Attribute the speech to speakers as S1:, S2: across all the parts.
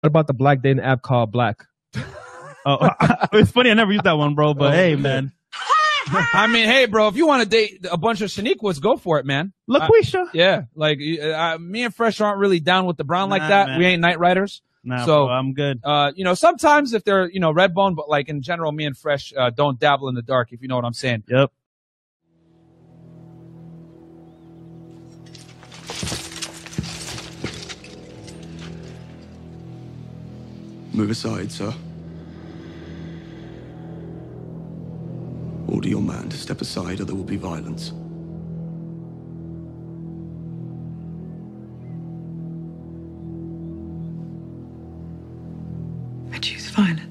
S1: What about the black dating app called Black?
S2: Oh, it's funny. I never used that one, bro. But hey, man,
S3: I mean, hey, bro, if you want to date a bunch of Shaniquas, go for it, man.
S2: LaQuisha.
S3: Yeah, like uh, me and Fresh aren't really down with the brown like that.
S2: man.
S3: We ain't night riders.
S2: Nah,
S3: So-
S2: bro, I'm good.
S3: Uh, you know, sometimes if they're you know red bone, but like in general, me and Fresh uh, don't dabble in the dark. If you know what I'm saying.
S2: Yep.
S4: Move aside, sir. Order your man to step aside or there will be violence.
S5: I choose violence.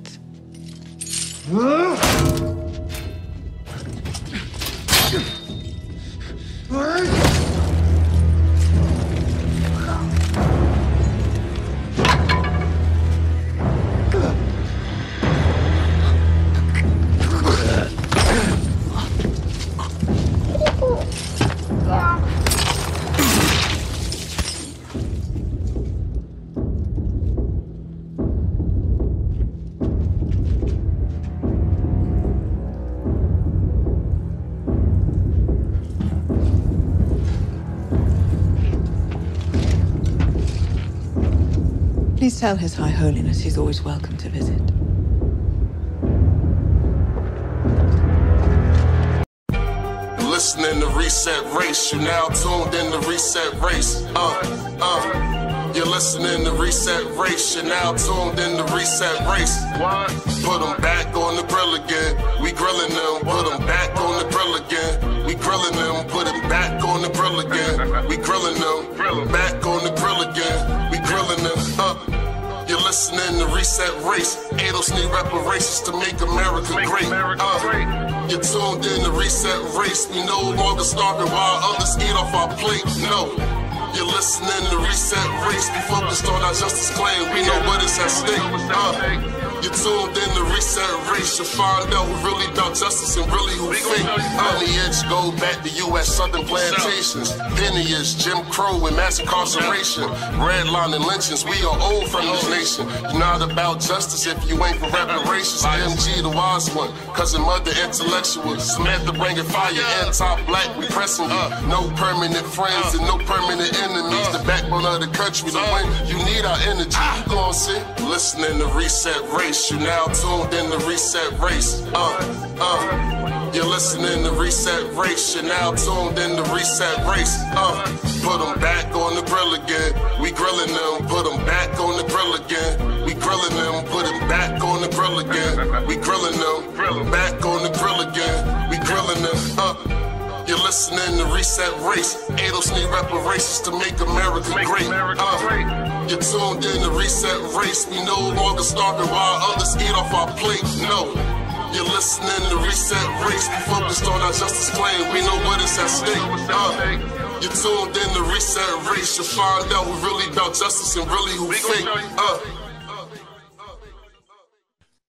S5: Tell His High Holiness he's always welcome to visit.
S6: Listening to Reset Race, you now tuned in to Reset Race. Uh, uh. You're listening to Reset Race, you're now tuned in to Reset Race. What? Put them back on the grill again. We grilling them, put them back on the grill again. We grilling them, put them back on Reset Race. Ados need reparations to make America great. Uh, you're tuned in to Reset Race. We no longer starving while others eat off our plate. No. You're listening to Reset Race. We focused on our justice claim. We know what is at stake. Uh, you're tuned in to Reset Race. You'll find out who really about justice and really who fake. Lineage go back to U.S. Southern plantations. Lineage, Jim Crow and mass incarceration. Redlining lynchings. We are old from this nation. You're not about justice if you ain't for reparations. MG the wise one. Cousin mother intellectual. Samantha bringing fire. Anti-black. We pressing you. No permanent friends and no permanent enemies. The backbone of the country. The win. You need our energy. You gon' see. Listening to Reset Race. You now tuned in the Reset Race. Uh, uh. You're listening to Reset Race. You're now tuned in the Reset Race. Uh, put them back on the grill again. We grilling them. Put them back on the grill again. We grilling them. Put them back on the grill again. We grilling them. Back on the grill again. We grilling them. Uh. You're listening to Reset Race. Ados need reparations to make America great. Uh, you're tuned in to Reset Race. We no longer starving while others eat off our plate. No. You're listening to Reset Race. We focused on our justice claim. We know what is at stake. Uh, you're tuned in to Reset Race. You'll find out we're really about justice and really who we fake. Uh,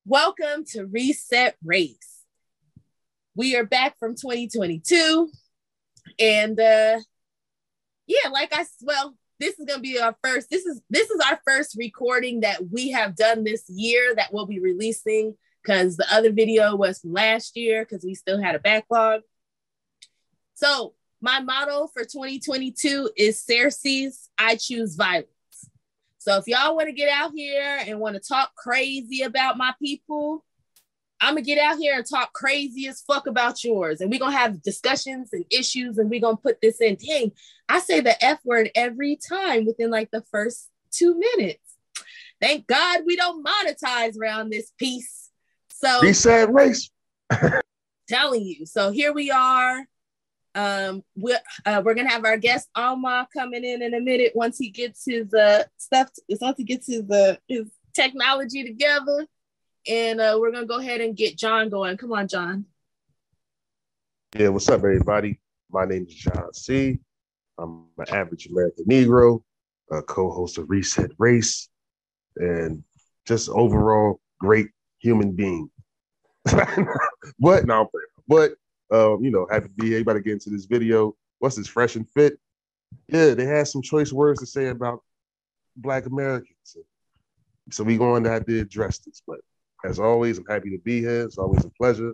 S7: Welcome to Reset Race. We are back from 2022. And uh yeah, like I said, well, this is gonna be our first, this is this is our first recording that we have done this year that we'll be releasing because the other video was from last year because we still had a backlog. So my motto for 2022 is Cersei's I choose violence. So if y'all want to get out here and want to talk crazy about my people, I'm gonna get out here and talk crazy as fuck about yours. And we're gonna have discussions and issues, and we're gonna put this in. Dang, I say the F word every time within like the first two minutes. Thank God we don't monetize around this piece. So
S8: he said race.
S7: telling you. So here we are. Um, we're uh, we're gonna have our guest Omar coming in in a minute once he gets his uh stuff. Once he gets his uh his technology together, and uh, we're gonna go ahead and get John going. Come on, John.
S8: Yeah, what's up, everybody? My name is John C. I'm an average American Negro, a co-host of Reset Race, and just overall great human being. but no, but Um, you know, happy to be here. to get into this video. What's this fresh and fit? Yeah, they had some choice words to say about Black Americans. So we going to have to address this. But as always, I'm happy to be here. It's always a pleasure.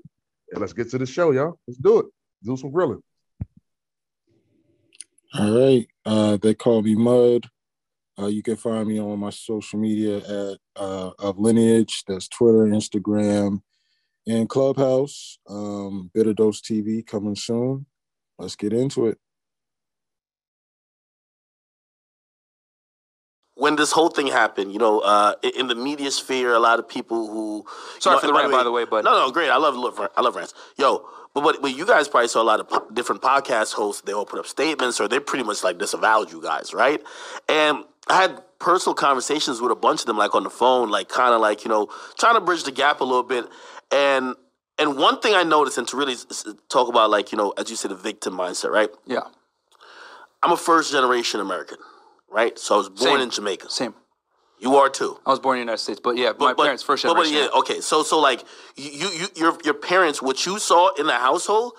S8: And let's get to the show, y'all. Let's do it. Do some grilling.
S9: All right. Uh, they call me Mud. Uh, you can find me on my social media at uh, of Lineage. That's Twitter, Instagram, and Clubhouse. Um, Bitter Dose TV coming soon. Let's get into it.
S10: When this whole thing happened, you know, uh, in the media sphere, a lot of people who
S11: sorry
S10: know,
S11: for the rant, by the way, but
S10: no, no, great. I love, love I love rants. Yo, but, but but you guys probably saw a lot of po- different podcast hosts. They all put up statements, or they pretty much like disavowed you guys, right? And I had personal conversations with a bunch of them, like on the phone, like kind of like you know, trying to bridge the gap a little bit. And and one thing I noticed, and to really talk about, like you know, as you said, the victim mindset, right?
S11: Yeah.
S10: I'm a first generation American right? So I was born
S11: Same.
S10: in Jamaica.
S11: Same.
S10: You are too.
S11: I was born in the United States, but yeah, my
S10: but,
S11: parents first
S10: but,
S11: generation.
S10: But, yeah, okay. So so like you you your your parents, what you saw in the household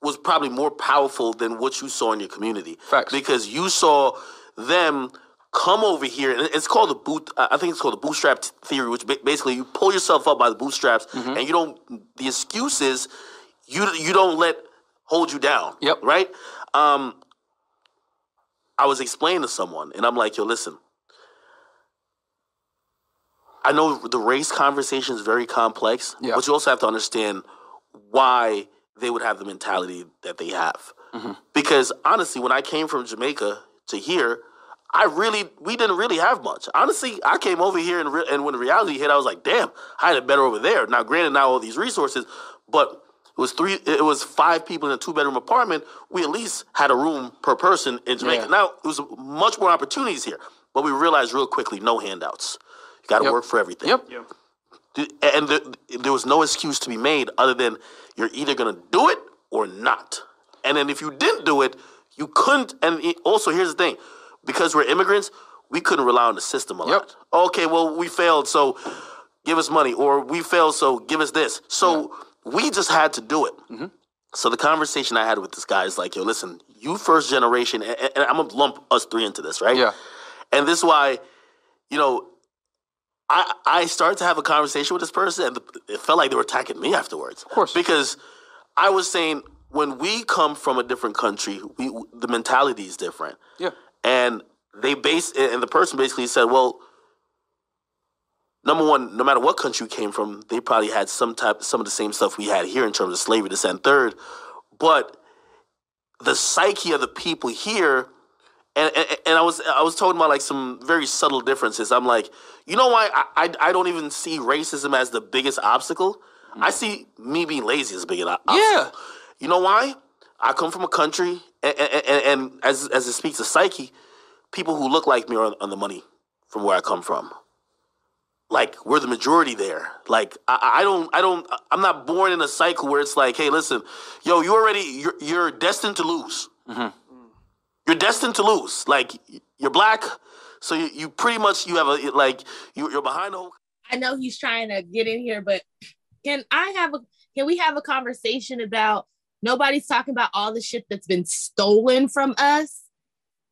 S10: was probably more powerful than what you saw in your community.
S11: Facts.
S10: Because you saw them come over here, and it's called the boot. I think it's called the bootstrap theory, which basically you pull yourself up by the bootstraps,
S11: Mm-hmm.
S10: and you don't. The excuses you you don't let hold you down.
S11: Yep.
S10: Right. Um, I was explaining to someone, and I'm like, yo, listen. I know the race conversation is very complex,
S11: Yeah.
S10: but you also have to understand why they would have the mentality that they have.
S11: Mm-hmm.
S10: Because honestly, when I came from Jamaica to here, I really we didn't really have much. Honestly, I came over here and re- and when the reality hit, I was like, damn, I had it better over there. Now, granted, now all these resources, but it was three. It was five people in a two bedroom apartment. We at least had a room per person in Jamaica.
S11: Yeah.
S10: Now it was much more opportunities here, but we realized real quickly, no handouts. You got to
S11: Yep.
S10: work for everything.
S11: Yep.
S10: Th- And the, there was no excuse to be made other than you're either going to do it or not. And then if you didn't do it, you couldn't. And it- also, here's the thing because we're immigrants, we couldn't rely on the system a lot. Okay, well, we failed, so give us money. Or we failed, so give us this. So we just had to do it.
S11: Mm-hmm.
S10: So the conversation I had with this guy is like, yo, listen, you first generation, and, and I'm to lump us three into this, right?
S11: Yeah.
S10: And this is why, you know, I I started to have a conversation with this person, and it felt like they were attacking me afterwards. Of
S11: course,
S10: because I was saying when we come from a different country, we the mentality is different.
S11: Yeah.
S10: And they base, and the person basically said, well. Number one, no matter what country you came from, they probably had some type, some of the same stuff we had here in terms of slavery, this and third. But the psyche of the people here and, and and I was I was talking about like some very subtle differences. I'm like, you know why I I, I don't even see racism as the biggest obstacle. Mm. I see me being lazy as big an obstacle.
S11: Yeah.
S10: You know why? I come from a country, and, and, and, and as as it speaks to psyche, people who look like me are on, on the money from where I come from. Like we're the majority there. Like I, I don't I don't I'm not born in a cycle where it's like, hey, listen, yo, you already you're you're destined to lose you're destined to lose. Like you're black, so you, you pretty much you have a like you, you're behind the whole.
S7: I know he's trying to get in here, but can I have a can we have a conversation about nobody's talking about all the shit that's been stolen from us?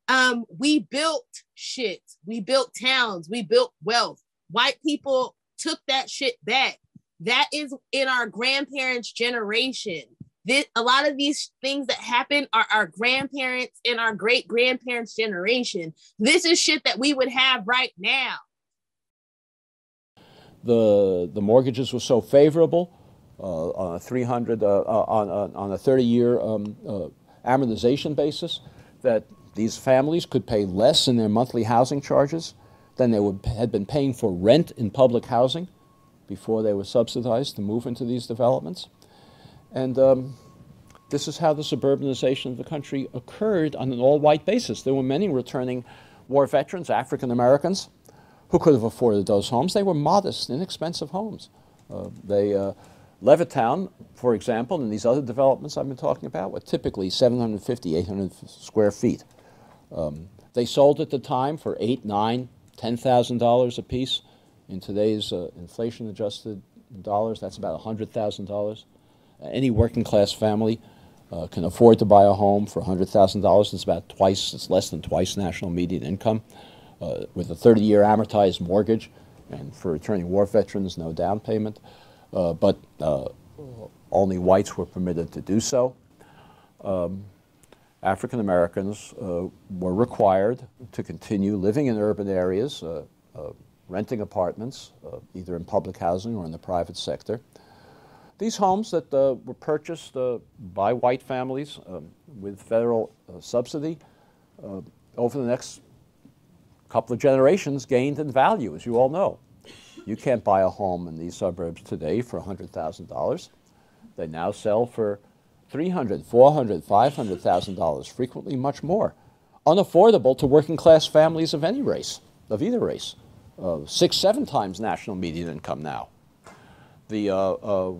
S7: Um, we built shit, we built towns, we built wealth. White people took that shit back. That is in our grandparents' generation. This, a lot of these things that happen are our grandparents and our great grandparents' generation. This is shit that we would have right now.
S12: the the mortgages were so favorable uh, on a 300 uh, uh, on, on on a 30 year um, uh, amortization basis that these families could pay less in their monthly housing charges than they would, had been paying for rent in public housing before they were subsidized to move into these developments. And um, this is how the suburbanization of the country occurred on an all white basis. There were many returning war veterans, African Americans, who could have afforded those homes. They were modest, inexpensive homes. Uh, they, uh, Levittown, for example, and these other developments I've been talking about, were typically 750, 800 square feet. Um, they sold at the time for eight, nine, ten thousand dollars a piece. In today's uh, inflation-adjusted dollars, that's about hundred thousand dollars. Any working-class family uh, can afford to buy a home for $100,000. It's about twice, it's less than twice national median income. Uh, with a 30 year amortized mortgage, and for returning war veterans, no down payment. Uh, but uh, only whites were permitted to do so. Um, African Americans uh, were required to continue living in urban areas, uh, uh, renting apartments, either in public housing or in the private sector. These homes that were purchased by white families um, with federal subsidy over the next couple of generations gained in value, as you all know. You can't buy a home in these suburbs today for $100,000. They now sell for $300,000, $400,000, $500,000, frequently much more. Unaffordable to working class families of any race, of either race. Uh, six, seven times national median income now. The uh, uh,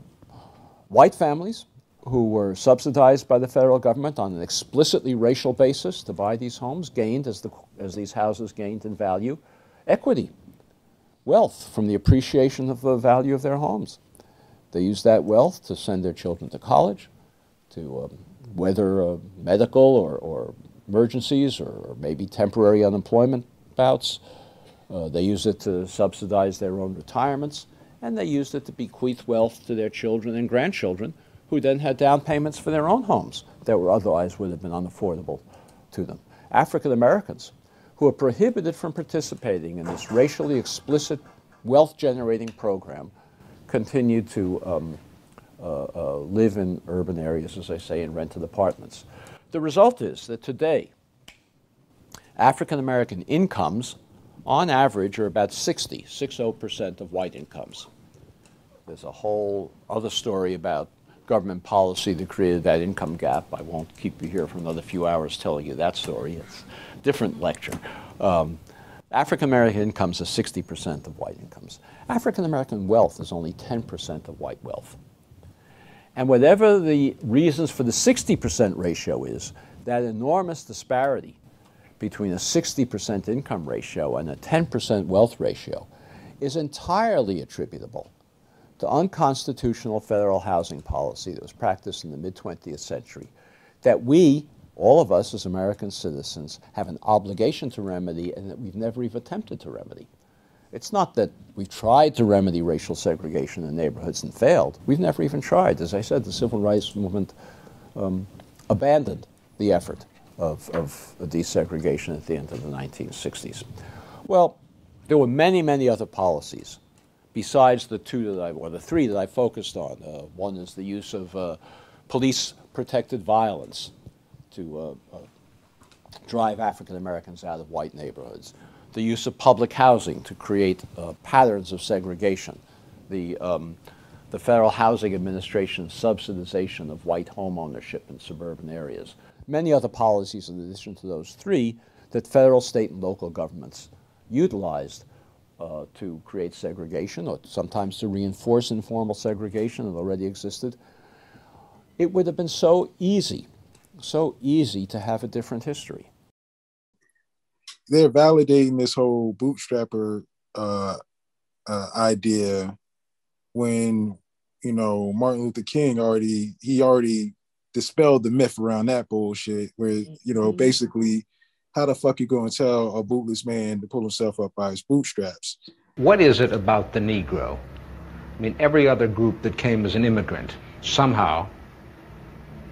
S12: white families who were subsidized by the federal government on an explicitly racial basis to buy these homes gained, as, the, as these houses gained in value, equity, wealth from the appreciation of the value of their homes. They used that wealth to send their children to college, to um, weather uh, medical or, or emergencies or, or, maybe temporary unemployment bouts. Uh, they used it to subsidize their own retirements, and they used it to bequeath wealth to their children and grandchildren who then had down payments for their own homes that were otherwise would have been unaffordable to them. African Americans who are prohibited from participating in this racially explicit wealth generating program continue to um, live in urban areas, as I say, and rented apartments. The result is that today, African American incomes, on average, are about 60, 60% of white incomes. There's a whole other story about government policy that created that income gap. I won't keep you here for another few hours telling you that story. It's a different lecture. Um, African American incomes are 60% of white incomes. African American wealth is only 10% of white wealth. And whatever the reasons for the 60% ratio is, that enormous disparity between a 60% income ratio and a 10% wealth ratio is entirely attributable to unconstitutional federal housing policy that was practiced in the mid 20th century that we, all of us as American citizens, have an obligation to remedy and that we've never even attempted to remedy. It's not that we've tried to remedy racial segregation in neighborhoods and failed. We've never even tried. As I said, the civil rights movement um, abandoned the effort of, of desegregation at the end of the 1960s. Well, there were many, many other policies besides the two that I, or the three that I focused on. Uh, one is the use of uh, police protected violence to uh, uh, drive African Americans out of white neighborhoods, the use of public housing to create uh, patterns of segregation, the, um, the Federal Housing Administration's subsidization of white home ownership in suburban areas. Many other policies in addition to those three that federal, state, and local governments utilized uh, to create segregation or sometimes to reinforce informal segregation that already existed. It would have been so easy, so easy to have a different history.
S9: They're validating this whole bootstrapper uh, uh, idea when you know Martin Luther King already he already dispelled the myth around that bullshit where you know mm-hmm. basically how the fuck you going to tell a bootless man to pull himself up by his bootstraps?
S11: What is it about the Negro? I mean, every other group that came as an immigrant somehow,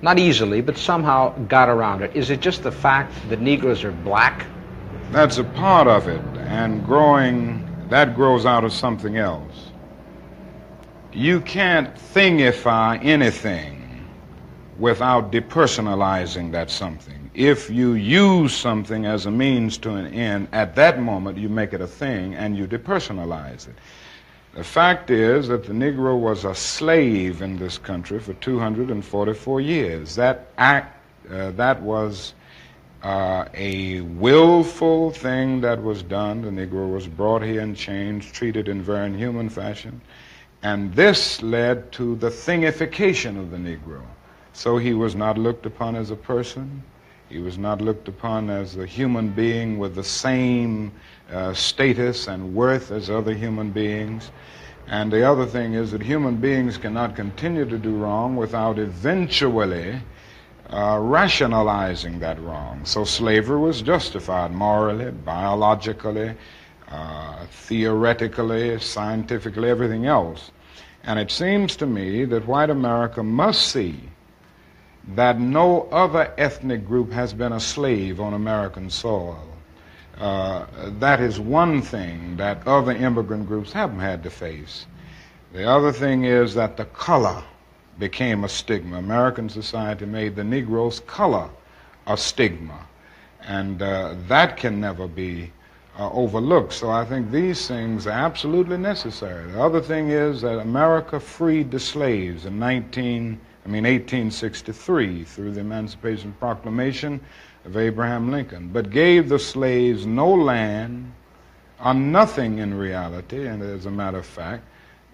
S11: not easily, but somehow got around it. Is it just the fact that Negroes are black?
S13: That's a part of it, and growing, that grows out of something else. You can't thingify anything without depersonalizing that something if you use something as a means to an end, at that moment you make it a thing and you depersonalize it. The fact is that the Negro was a slave in this country for 244 years. That act, uh, that was uh, a willful thing that was done. The Negro was brought here in chains, treated in very inhuman fashion. And this led to the thingification of the Negro. So he was not looked upon as a person. He was not looked upon as a human being with the same uh, status and worth as other human beings. And the other thing is that human beings cannot continue to do wrong without eventually uh, rationalizing that wrong. So slavery was justified morally, biologically, uh, theoretically, scientifically, everything else. And it seems to me that white America must see that no other ethnic group has been a slave on American soil. Uh, that is one thing that other immigrant groups haven't had to face. The other thing is that the color became a stigma. American society made the Negro's color a stigma, and uh, that can never be uh, overlooked. So I think these things are absolutely necessary. The other thing is that America freed the slaves in 19, I mean 1863 through the Emancipation Proclamation of Abraham Lincoln, but gave the slaves no land or nothing in reality, and as a matter of fact,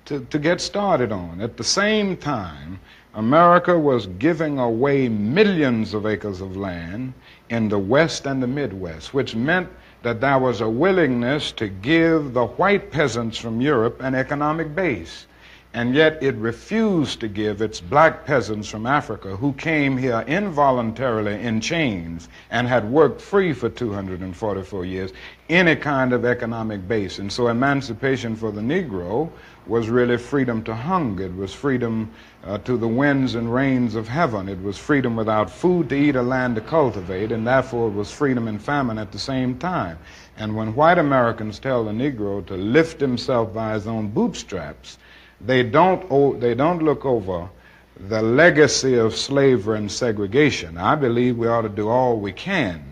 S13: to, to get started on. At the same time, America was giving away millions of acres of land in the West and the Midwest, which meant that there was a willingness to give the white peasants from Europe an economic base. And yet it refused to give its black peasants from Africa, who came here involuntarily in chains and had worked free for 244 years, any kind of economic base. And so emancipation for the Negro was really freedom to hunger. It was freedom uh, to the winds and rains of heaven. It was freedom without food to eat or land to cultivate, and therefore it was freedom and famine at the same time. And when white Americans tell the Negro to lift himself by his own bootstraps, they don't, they don't look over the legacy of slavery and segregation. I believe we ought to do all we can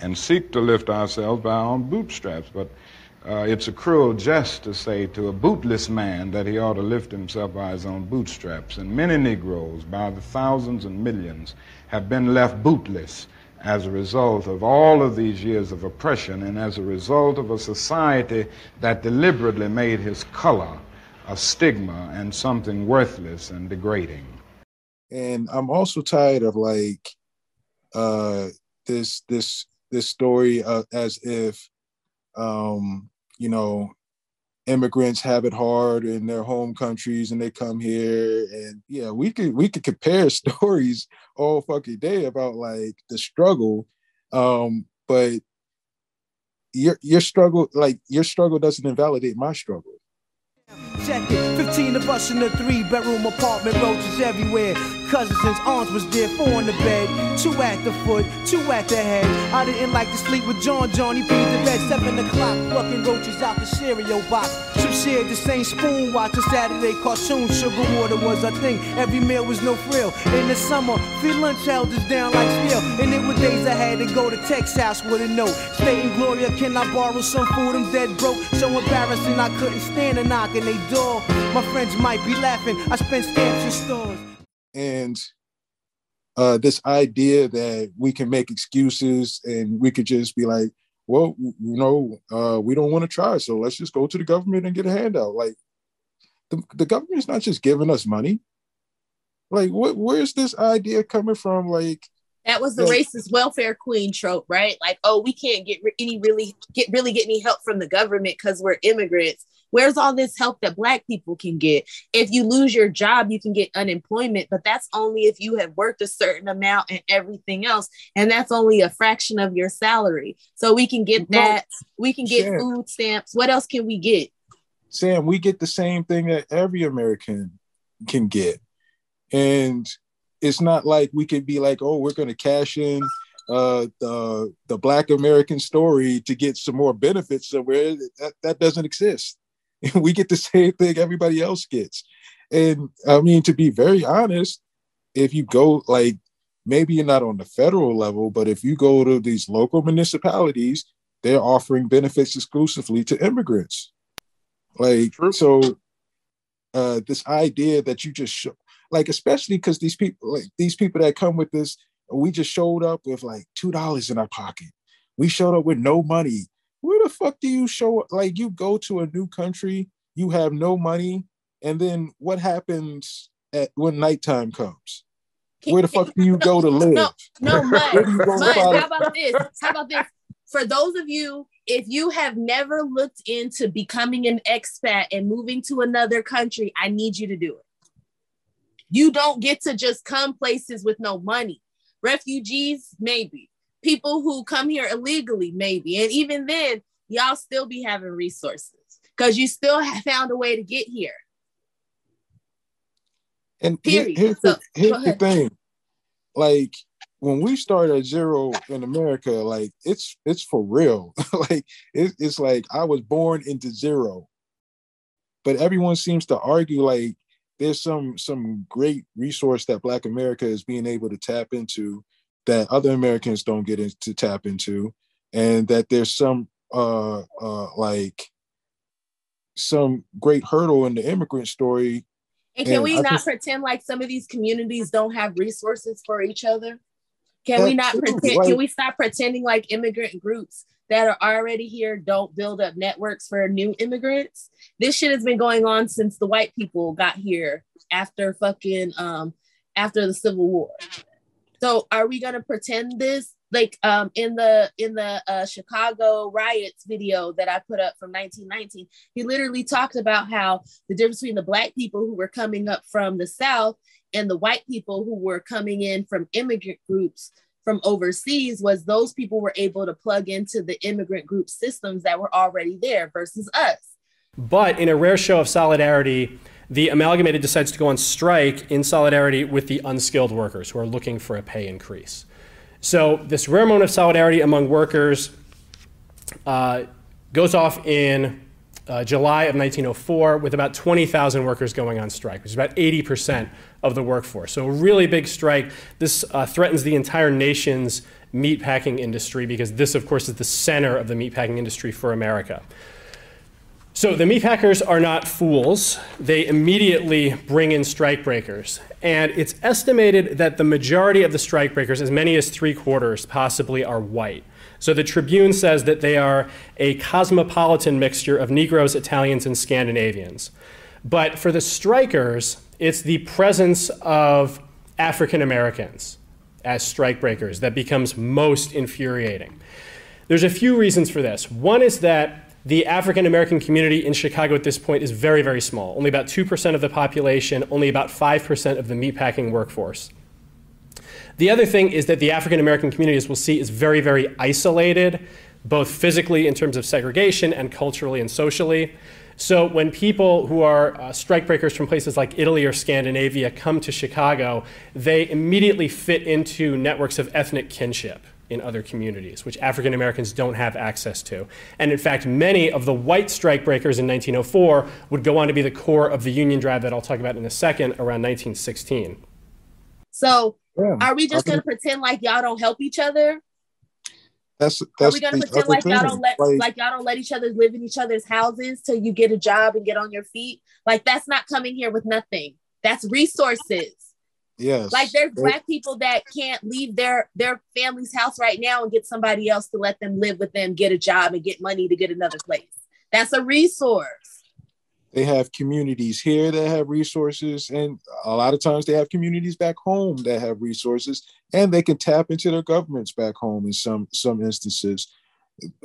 S13: and seek to lift ourselves by our own bootstraps. But uh, it's a cruel jest to say to a bootless man that he ought to lift himself by his own bootstraps. And many Negroes, by the thousands and millions, have been left bootless as a result of all of these years of oppression and as a result of a society that deliberately made his color a stigma and something worthless and degrading.
S9: And I'm also tired of like uh, this this this story uh, as if um, you know immigrants have it hard in their home countries and they come here and yeah we could we could compare stories all fucking day about like the struggle. Um but your your struggle like your struggle doesn't invalidate my struggle.
S14: Check it, 15 of us in a three bedroom apartment, roaches everywhere. Cousins and aunts was there, four in the bed, two at the foot, two at the head. I didn't like to sleep with John, Johnny peed the bed, seven o'clock, plucking roaches out the cereal box. Some shared the same spoon, watch a Saturday cartoon, sugar water was a thing, every meal was no frill. In the summer, free lunch held us down like steel, and it was days I had to go to Tex house with a note. Stating, Gloria, can I borrow some food? I'm dead broke, so embarrassing I couldn't stand a knock they door. My friends might be laughing. I spent stamps in stores.
S9: And uh, this idea that we can make excuses and we could just be like, well, you know, uh, we don't want to try, so let's just go to the government and get a handout. Like, the, the government's not just giving us money. Like, what? Where's this idea coming from? Like,
S7: that was the yeah. racist welfare queen trope, right? Like, oh, we can't get any really get really get any help from the government because we're immigrants. Where's all this help that Black people can get? If you lose your job, you can get unemployment, but that's only if you have worked a certain amount and everything else. And that's only a fraction of your salary. So we can get that. We can get Sam, food stamps. What else can we get?
S9: Sam, we get the same thing that every American can get. And it's not like we could be like, oh, we're going to cash in uh, the the Black American story to get some more benefits somewhere. That, that doesn't exist. we get the same thing everybody else gets. And I mean, to be very honest, if you go like maybe you're not on the federal level, but if you go to these local municipalities, they're offering benefits exclusively to immigrants. Like True. so uh this idea that you just show like especially because these people like these people that come with this, we just showed up with like two dollars in our pocket. We showed up with no money where the fuck do you show up? like you go to a new country, you have no money, and then what happens at when nighttime comes? Where the fuck do you go to live?
S7: No, no, Mud. Mud, how about this? How about this? For those of you, if you have never looked into becoming an expat and moving to another country, I need you to do it. You don't get to just come places with no money. Refugees, maybe. People who come here illegally, maybe. And even then, y'all still be having resources because you still have found a way to get here.
S9: And
S7: Period.
S9: here's,
S7: So,
S9: the, here's the thing, like when we start at zero in America, like it's it's for real. like it, it's like I was born into zero, but everyone seems to argue like there's some some great resource that Black America is being able to tap into that other Americans don't get in- to tap into, and that there's some uh uh like some great hurdle in the immigrant story
S7: And can
S9: And
S7: we
S9: I
S7: not
S9: just-
S7: pretend like some of these communities don't have resources for each other? Can we not pretend?
S9: like-
S7: can we stop pretending like immigrant groups that are already here don't build up networks for new immigrants? This shit has been going on since the white people got here after fucking um after the Civil War. So are we gonna pretend this? Like um in the in the uh, Chicago riots video that I put up from 1919, he literally talked about how the difference between the black people who were coming up from the South and the white people who were coming in from immigrant groups from overseas was those people were able to plug into the immigrant group systems that were already there versus us.
S15: But in a rare show of solidarity, the amalgamated decides to go on strike in solidarity with the unskilled workers who are looking for a pay increase. So, this rare moment of solidarity among workers uh, goes off in uh, July of 1904 with about 20,000 workers going on strike, which is about 80% of the workforce. So, a really big strike. This uh, threatens the entire nation's meatpacking industry because this, of course, is the center of the meatpacking industry for America. So the meatpackers are not fools. They immediately bring in strikebreakers. And it's estimated that the majority of the strikebreakers, as many as three quarters, possibly are white. So the Tribune says that they are a cosmopolitan mixture of Negroes, Italians, and Scandinavians. But for the strikers, it's the presence of African Americans as strikebreakers that becomes most infuriating. There's a few reasons for this. One is that the African American community in Chicago at this point is very, very small. Only about 2% of the population, only about 5% of the meatpacking workforce. The other thing is that the African American community, as we'll see, is very, very isolated, both physically in terms of segregation and culturally and socially. So when people who are uh, strikebreakers from places like Italy or Scandinavia come to Chicago, they immediately fit into networks of ethnic kinship in other communities, which African Americans don't have access to. And in fact, many of the white strikebreakers in 1904 would go on to be the core of the Union Drive that I'll talk about in a second around 1916.
S7: So
S9: Yeah,
S7: are we just gonna pretend like y'all don't help each other?
S9: that's
S7: Are
S9: that's
S7: we gonna pretend like y'all don't let
S9: Like,
S7: like y'all don't let each other live in each other's houses till you get a job and get on your feet? Like that's not coming here with nothing. That's resources.
S9: Yes,
S7: Like there's black people that can't leave their their family's house right now and get somebody else to let them live with them, get a job and get money to get another place. That's a resource.
S9: they have communities here that have resources and a lot of times they have communities back home that have resources and they can tap into their governments back home in some some instances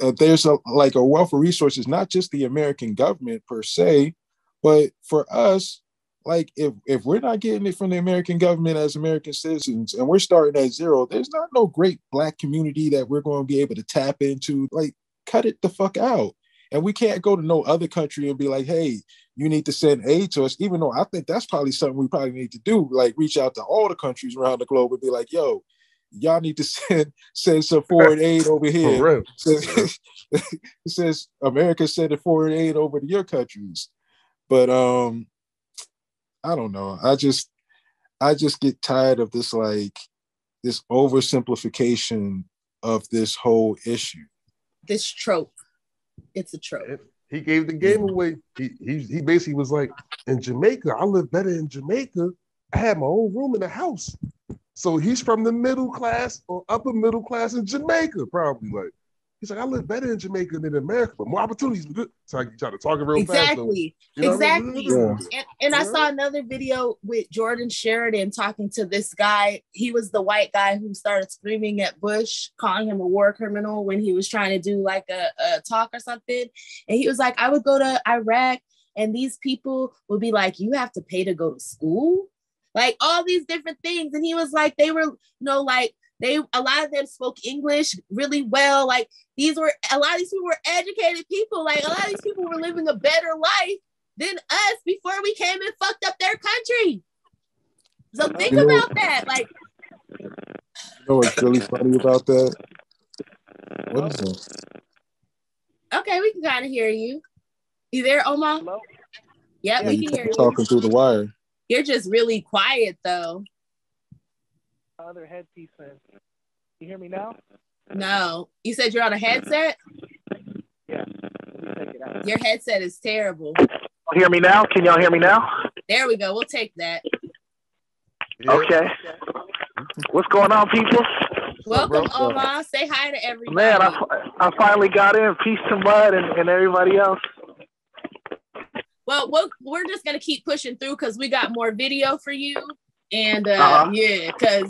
S9: uh, there's a like a wealth of resources not just the american government per se but for us like if if we're not getting it from the american government as american citizens and we're starting at zero there's not no great black community that we're going to be able to tap into like cut it the fuck out and we can't go to no other country and be like, hey, you need to send aid to us, even though I think that's probably something we probably need to do, like reach out to all the countries around the globe and be like, yo, y'all need to send send some foreign aid over here.
S8: real.
S9: Says- it says America sending foreign aid over to your countries. But um, I don't know. I just I just get tired of this like this oversimplification of this whole issue.
S7: This trope. It's a trope.
S8: He gave the game away. He, he he basically was like, in Jamaica, I live better in Jamaica. I had my own room in the house. So he's from the middle class or upper middle class in Jamaica, probably. Like he's like, I live better in Jamaica than in America, but more opportunities. So you try to talk it real fast.
S7: Exactly.
S8: You know what I mean?
S7: exactly. And, and I saw another video with Jordan Sheridan talking to this guy. He was the white guy who started screaming at Bush, calling him a war criminal when he was trying to do like a, a talk or something. And he was like, I would go to Iraq and these people would be like, You have to pay to go to school. Like all these different things. And he was like, they were, you know, like They a lot of them spoke English really well. Like these were a lot of these people were educated people. Like a lot of these people were living a better life than us before we came and fucked up their country. So think
S9: You know-
S7: about that. Like
S9: You know what's really funny about that? What is that?
S7: Okay, we can kind of hear you. You there, Omar? Yep,
S9: Yeah,
S7: we
S9: you
S7: can hear you.
S9: talking through the wire.
S7: You're just really quiet though.
S16: Other headpiece in. You hear me now?
S7: No, you said you're on a headset.
S16: Yeah. Let me take it out.
S7: Your headset is terrible.
S16: Hear me now? Can y'all hear me now?
S7: There we go. We'll take that.
S16: Okay. What's going on, people?
S7: Welcome, Omar. Say hi to everybody.
S16: Man, I, I finally got in. Peace to Mud and, and everybody else.
S7: Well, we'll we're just gonna keep pushing through because we got more video for you, and uh,
S16: Uh-huh.
S7: yeah, because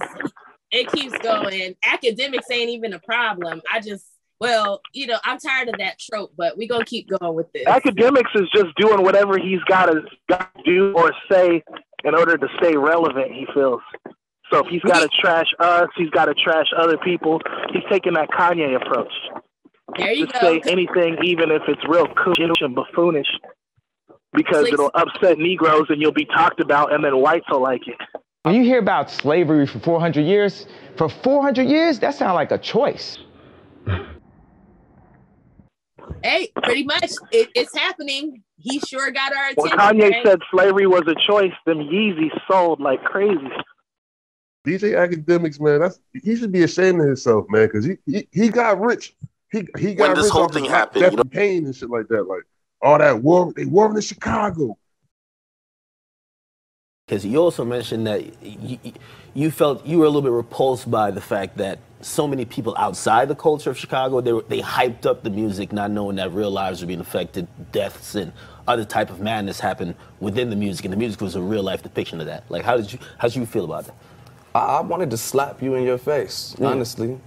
S7: it keeps going. Akademiks ain't even a problem. I just, well, you know, I'm tired of that trope, but we gonna keep going with this.
S16: Akademiks is just doing whatever he's got to do or say in order to stay relevant. He feels. So if he's got to trash us, he's got to trash other people. He's taking that Kanye approach.
S7: There you
S16: Just
S7: go.
S16: say anything, even if it's real coolish and buffoonish, because
S7: Slick-
S16: it'll upset Negroes and you'll be talked about, and then whites will like it.
S17: When you hear about slavery for 400 years, for 400 years, that sounds like a choice.
S7: Hey, pretty much, it, it's happening. He sure got our attention.
S16: When
S7: attention.
S16: Kanye
S7: right?
S16: said slavery was a choice, them Yeezys sold like crazy.
S8: DJ Akademiks, man, that's he should be ashamed of himself, man, because he, he he got rich. He he got
S10: When this
S8: rich
S10: whole thing happened, you know-
S8: pain and shit like that. Like all that war, they war in Chicago.
S18: Because you also mentioned that you, you felt you were a little bit repulsed by the fact that so many people outside the culture of Chicago they were, they hyped up the music, not knowing that real lives were being affected, deaths and other type of madness happened within the music, and the music was a real life depiction of that. Like, how did you how did you feel about that?
S19: I, I wanted to slap you in your face,
S18: Yeah.
S19: honestly.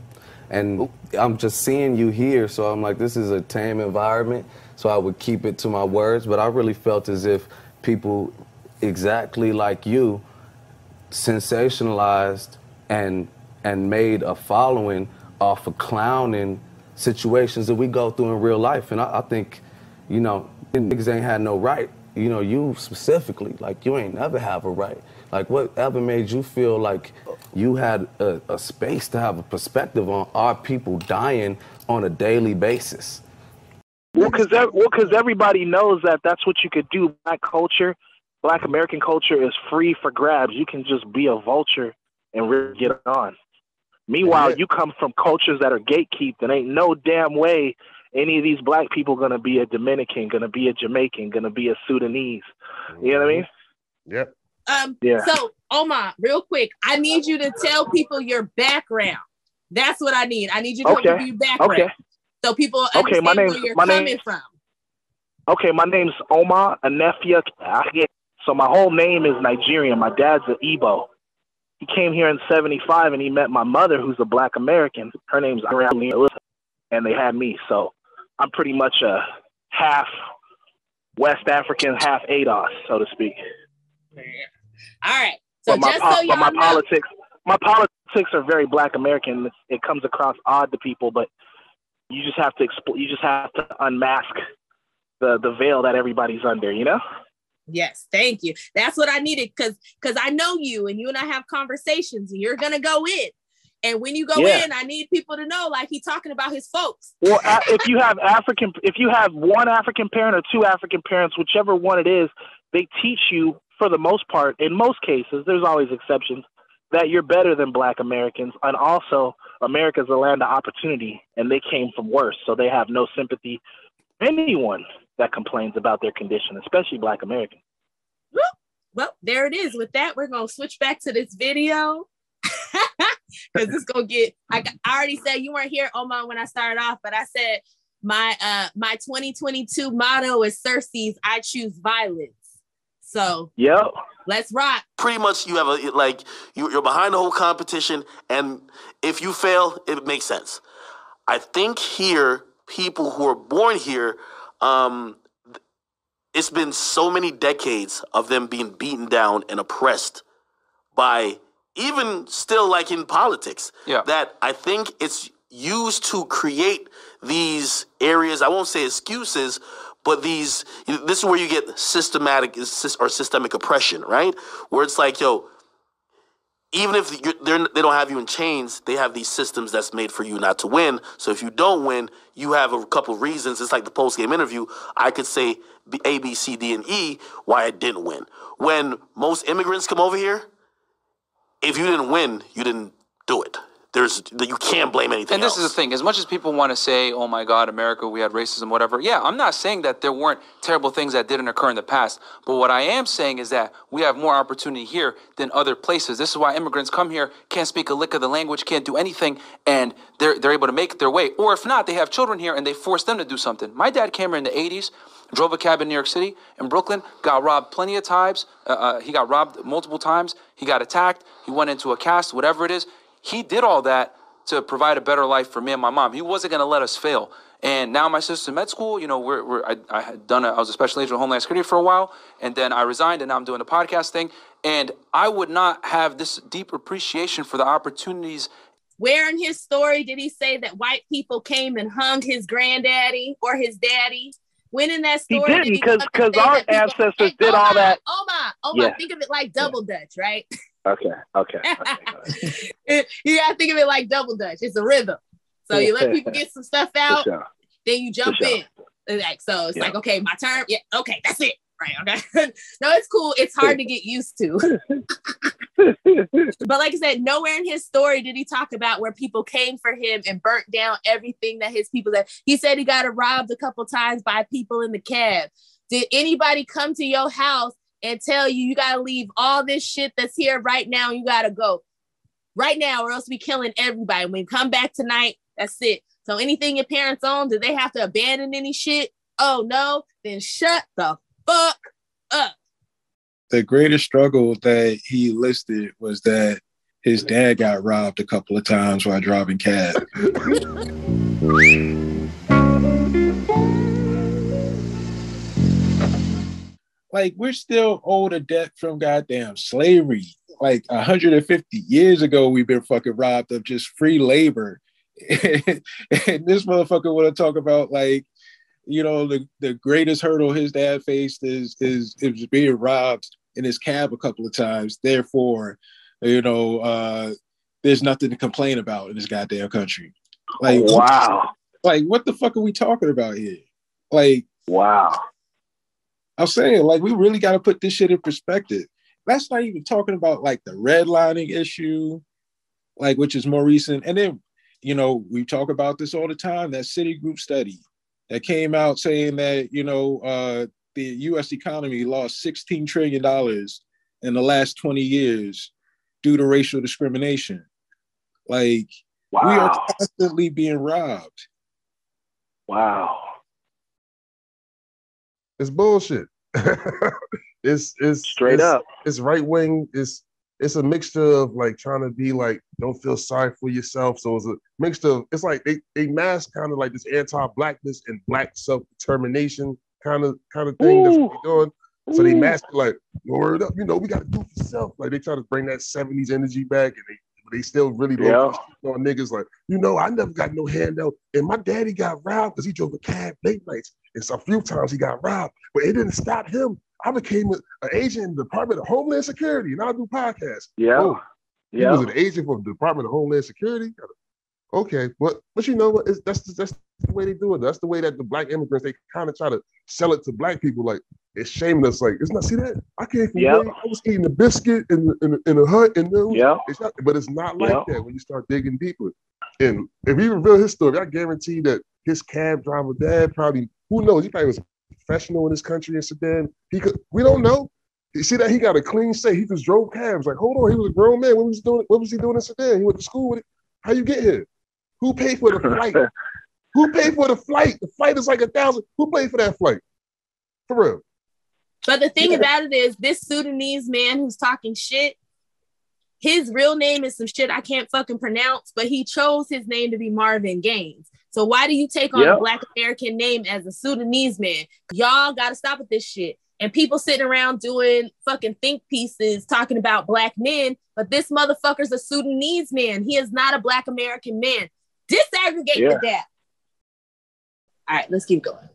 S19: And I'm just seeing you here, so I'm like, this is a tame environment, so I would keep it to my words. But I really felt as if people exactly like you sensationalized and and made a following off of clowning situations that we go through in real life. And I, I think, you know, niggas ain't had no right. You know, you specifically, like you ain't never have a right. Like whatever made you feel like you had a, a space to have a perspective on our people dying on a daily basis.
S16: Well, because well, 'cause everybody knows that that's what you could do. Black culture, Black American culture is free for grabs. You can just be a vulture and really get on. Meanwhile, you come from cultures that are gatekept, and ain't no damn way any of these black people gonna be a Dominican, gonna be a Jamaican, gonna be a Sudanese. You know what I mean?
S8: Yep.
S7: Um,
S16: Yeah.
S7: So, Omar, real quick, I need you to tell people your background. That's what I need. I need you to
S16: Okay.
S7: give your background.
S16: Okay.
S7: So people
S16: Okay,
S7: understand
S16: my
S7: where
S16: name's-
S7: you're
S16: my
S7: coming
S16: name-
S7: from.
S16: Okay, my name's Omar Anefia. So my whole name is Nigerian. My dad's an Igbo. He came here in '75 and he met my mother, who's a Black American. Her name's Irene and they had me. So I'm pretty much a half West African, half ADOS, so to speak.
S7: All right. So
S16: but my,
S7: just
S16: po-
S7: so
S16: but my
S7: know,
S16: politics, my politics are very Black American. It comes across odd to people, but you just have to expl- you just have to unmask the the veil that everybody's under. You know.
S7: Yes, thank you. That's what I needed because because I know you and you and I have conversations and you're gonna go in. And when you go
S16: Yeah.
S7: in, I need people to know like he's talking about his folks.
S16: Well, if you have African, if you have one African parent or two African parents, whichever one it is, they teach you for the most part. In most cases, there's always exceptions that you're better than Black Americans, and also America's a land of opportunity, and they came from worse, so they have no sympathy anyone that complains about their condition, especially Black Americans.
S7: Well, there it is. With that, we're gonna switch back to this video. Because it's gonna get I, I already said you weren't here, Omar, when I started off, but I said my uh my 2022 motto is Cersei's I choose violence. So
S16: Yep.
S7: let's rock.
S10: Pretty much, you have a like you, you're behind the whole competition, and if you fail, it makes sense. I think here, people who are born here, um, it's been so many decades of them being beaten down and oppressed by even still like in politics,
S20: Yeah.
S10: that I think it's used to create these areas. I won't say excuses, but these. This is where you get systematic or systemic oppression, right? Where it's like, yo, even if they're, don't have you in chains, they have these systems that's made for you not to win. So if you don't win, you have a couple reasons. It's like the post game interview. I could say A, B, C, D, and E why I didn't win. When most immigrants come over here, if you didn't win, you didn't do it. There's you can't blame anything.
S20: And this is the thing. As much as people want to say, "Oh my God, America, we had racism, whatever," yeah, I'm not saying that there weren't terrible things that didn't occur in the past. But what I am saying is that we have more opportunity here than other places. This is why immigrants come here, can't speak a lick of the language, can't do anything, and they're they're able to make their way. Or if not, they have children here and they force them to do something. My dad came here in the '80s, drove a cab in New York City, in Brooklyn, got robbed plenty of times. Uh, uh, he got robbed multiple times. He got attacked. He went into a cast, whatever it is. He did all that to provide a better life for me and my mom. He wasn't going to let us fail. And now my sister's in med school. You know, we're, we're I, I had done a, I was a special agent of Homeland Security for a while, and then I resigned, and now I'm doing the podcast thing. And I would not have this deep appreciation for the opportunities.
S7: Where in his story did he say that white people came and hung his granddaddy or his daddy? When in that story,
S16: He
S7: story,
S16: didn't because
S7: come
S16: because our ancestors did oh all
S7: Omar,
S16: that.
S7: Oh Omar, Omar, oh
S16: Yeah.
S7: think of it like double dutch, right?
S16: Okay, okay.
S7: you gotta think of it like double dutch. It's a rhythm. So you let people get some stuff out,
S16: sure.
S7: then you jump
S16: sure.
S7: in. Like so, it's
S16: Yeah.
S7: like okay, my turn. Yeah, okay, that's it. Right. Okay. no, it's cool. It's hard to get used to. but like I said, nowhere in his story did he talk about where people came for him and burnt down everything that his people that he said he got robbed a couple times by people in the cab. Did anybody come to your house and tell you you gotta leave all this shit that's here right now? You gotta go right now, or else we killing everybody. When we come back tonight, that's it. So anything your parents own, do they have to abandon any shit? Oh no, then shut the fuck up.
S9: the greatest struggle that he listed was that his dad got robbed a couple of times while driving cab. like we're still owed a debt from goddamn slavery. Like 150 years ago, we've been fucking robbed of just free labor. and this motherfucker want to talk about like, you know, the, the greatest hurdle his dad faced is is is being robbed in his cab a couple of times. Therefore, you know, uh, there's nothing to complain about in this goddamn country. Like
S16: Wow.
S9: Like what the fuck are we talking about here? Like
S16: wow.
S9: I'm saying like we really got to put this shit in perspective. That's not even talking about like the redlining issue, like which is more recent. And then, you know, we talk about this all the time. That Citigroup study that came out saying that you know uh, the U.S. economy lost 16 trillion dollars in the last 20 years due to racial discrimination. Like we are constantly being robbed.
S16: Wow.
S8: It's bullshit. it's it's
S16: Straight
S8: it's-
S16: up.
S8: It's right wing. It's it's a mixture of like trying to be like don't feel sorry for yourself. So it's a mixture of it's like they they mask kind of like this anti-blackness and black self-determination kind of kind of thing that's what they're doing. So they mask like, word up, you know, we gotta do for self. Like they try to bring that 70s energy back and they they still really low on niggas like, you know, I never got no handout. And my daddy got robbed because he drove a cab late nights. And so a few times he got robbed, but it didn't stop him. I became a- an agent in the Department of Homeland Security and I do podcasts.
S16: Yeah.
S8: Oh, he
S16: Yeah.
S8: was an agent for the Department of Homeland Security. Okay, but but you know what? It's, that's that's the way they do it. That's the way that the black immigrants they kind of try to sell it to black people. Like it's shameless. Like it's not. See that? I came from.
S16: Yep.
S8: way- I was eating a biscuit in the- in, the- in a hut, and then
S16: Yep.
S8: it's not. But it's not like
S16: Yep.
S8: that when you start digging deeper. And if he reveal his story, I guarantee that his cab driver dad probably who knows he probably was professional in this country in Sudan. He could. We don't know. You see that he got a clean say. He just drove cabs. Like, hold on, he was a grown man. What was he doing? What was he doing in Sudan? He went to school with it. How you get here? Who paid for the flight? Who paid for the flight? The flight is like a thousand. Who paid for that flight? For real.
S7: But the thing
S8: Yeah.
S7: about it is, this Sudanese man who's talking shit, his real name is some shit I can't fucking pronounce, but he chose his name to be Myron Gaines. So why do you take on
S16: Yep.
S7: a black American name as a Sudanese man? Y'all gotta stop with this shit. and people sitting around doing fucking think pieces talking about black men, but this motherfucker's a Sudanese man. He is not a black American man. Disaggregate
S20: Yeah.
S7: the data. All right, let's keep going.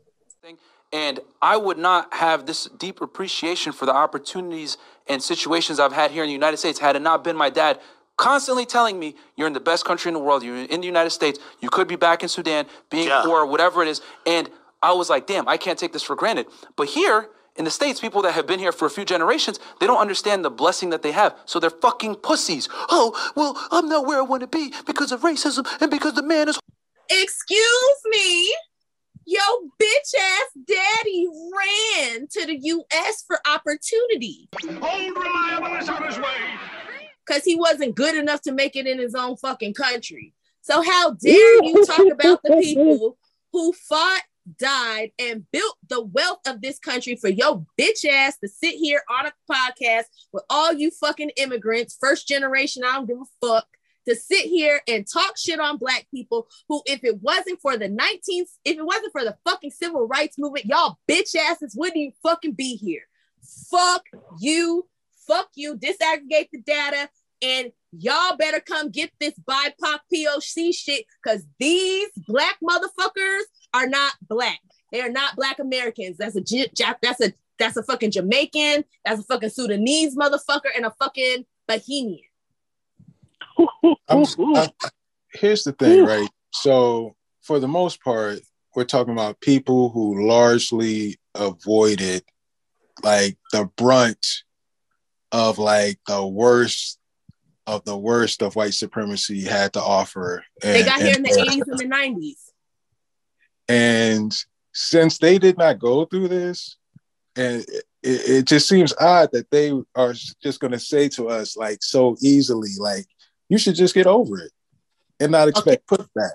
S20: And I would not have this deep appreciation for the opportunities and situations I've had here in the United States had it not been my dad constantly telling me, You're in the best country in the world. You're in the United States. You could be back in Sudan, being poor, whatever it is. And I was like, Damn, I can't take this for granted. But here, in the States, people that have been here for a few generations, they don't understand the blessing that they have. So they're fucking pussies. Oh, well, I'm not where I want to be because of racism and because the man is.
S7: Excuse me. Yo, bitch ass daddy ran to the US for opportunity. Old reliable is on his way. Because he wasn't good enough to make it in his own fucking country. So, how dare you talk about the people who fought, died, and built the wealth of this country for your bitch ass to sit here on a podcast with all you fucking immigrants, first generation, I don't give a fuck, to sit here and talk shit on black people who, if it wasn't for the 19th, if it wasn't for the fucking civil rights movement, y'all bitch asses wouldn't even fucking be here. Fuck you. Fuck you. Disaggregate the data. And y'all better come get this BIPOC POC shit because these black motherfuckers are not black. They are not black Americans. That's a Ja- that's a that's a fucking Jamaican. That's a fucking Sudanese motherfucker and a fucking Bahamian.
S9: I'm, I'm- here's the thing, right? So, for the most part, we're talking about people who largely avoided like the brunt of like the worst of the worst of white supremacy had to offer.
S7: They got here in the
S9: and-
S7: 80s and the 90s.
S9: And since they did not go through this, and it, it just seems odd that they are just going to say to us, like, so easily, like, you should just get over it and not expect pushback.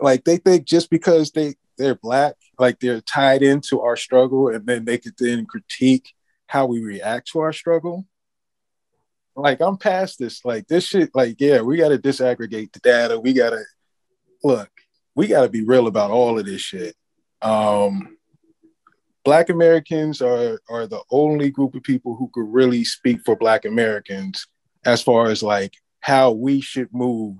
S9: Like, they think just because they, they're black, like, they're tied into our struggle, and then they could then critique how we react to our struggle. Like, I'm past this. Like, this shit, like, yeah, we got to disaggregate the data. We got to look, we got to be real about all of this shit. Um, Black Americans are are the only group of people who could really speak for Black Americans as far as like how we should move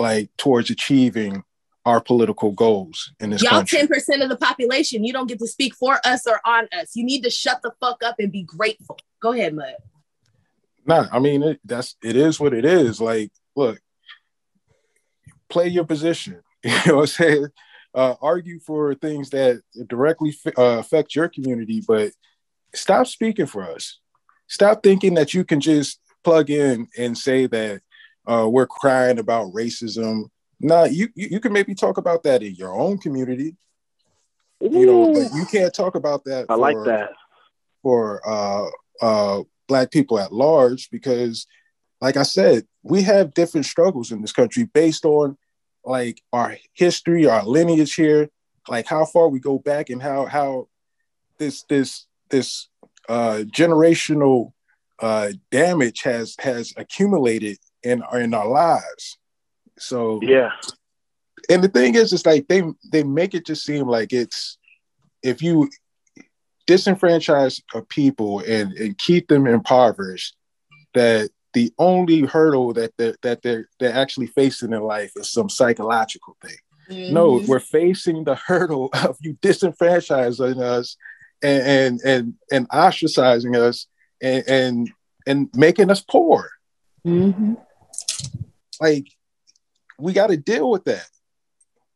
S9: like towards achieving our political goals in this
S7: Y'all
S9: country.
S7: 10% of the population. You don't get to speak for us or on us. You need to shut the fuck up and be grateful. Go ahead, Mud.
S9: Nah, I mean it, that's it is what it is. Like, look, play your position. You know what I'm saying? Uh, argue for things that directly uh, affect your community, but stop speaking for us. Stop thinking that you can just plug in and say that uh, we're crying about racism. Nah, you, you you can maybe talk about that in your own community. You know, but you can't talk about that.
S16: I like that.
S9: for uh, uh, black people at large because like i said we have different struggles in this country based on like our history our lineage here like how far we go back and how how this this this uh, generational uh, damage has has accumulated in in our lives. So
S16: yeah.
S9: and the thing is it's like they they make it just seem like it's if you disenfranchise a people and, and keep them impoverished, that the only hurdle that they're, that they're they're actually facing in life is some psychological thing. No, mm-hmm. we're facing the hurdle of you disenfranchising us and and and, and ostracizing us and, and and making us poor. Mm-hmm. Like we got to deal with that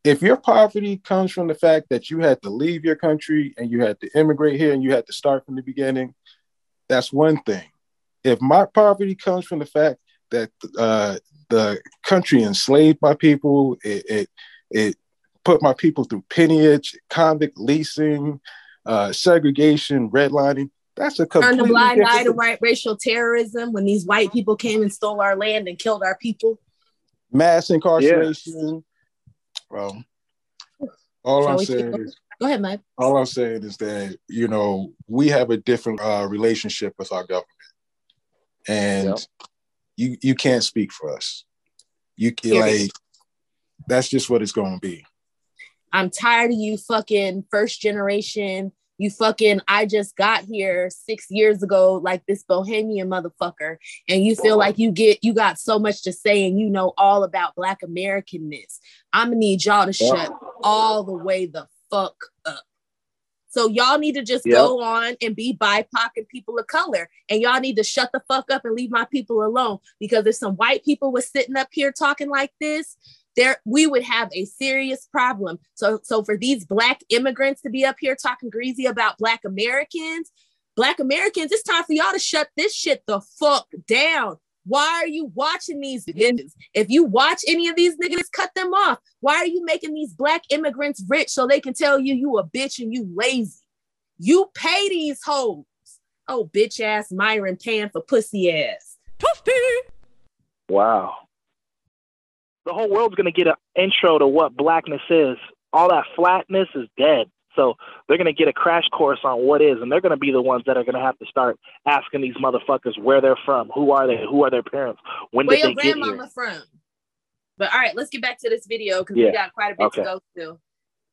S9: if your poverty comes from the fact that you had to leave your country and you had to immigrate here and you had to start from the beginning, that's one thing. If my poverty comes from the fact that uh, the country enslaved my people, it, it it put my people through peonage, convict leasing, uh, segregation, redlining. That's a
S7: Turned a
S9: completely
S7: blind eye to white racial terrorism when these white people came and stole our land and killed our people.
S9: mass incarceration. Well, all
S7: Shall
S9: I'm saying is
S7: Go ahead, Mike.
S9: all I'm saying is that you know we have a different uh, relationship with our government, and you you can't speak for us. You can like that's just what it's going to be.
S7: I'm tired of you fucking first generation You fucking, I just got here six years ago, like this bohemian motherfucker, and you feel like you get, you got so much to say and you know all about Black Americanness. I'm gonna need y'all to
S16: Yeah.
S7: shut all the way the fuck up. So y'all need to just
S16: Yep.
S7: go on and be BIPOC and people of color. And y'all need to shut the fuck up and leave my people alone. Because if some white people was sitting up here talking like this, there we would have a serious problem. So so for these black immigrants to be up here talking greasy about black Americans, black Americans, it's time for y'all to shut this shit the fuck down. Why are you watching these niggas? If you watch any of these niggas, cut them off. Why are you making these black immigrants rich so they can tell you you a bitch and you lazy? You pay these hoes. Oh, bitch ass Myron paying for pussy ass. Toasty.
S16: Wow. The whole world's going to get an intro to what blackness is. All that flatness is dead. So they're going to get a crash course on what is, and they're going to be the ones that are going to have to start asking these motherfuckers where they're from, who are they, who are their parents, when
S7: Where
S16: did they get
S7: grandmama
S16: here.
S7: from? But all right, let's get back to this video because
S16: Yeah.
S7: we got quite a bit to go through.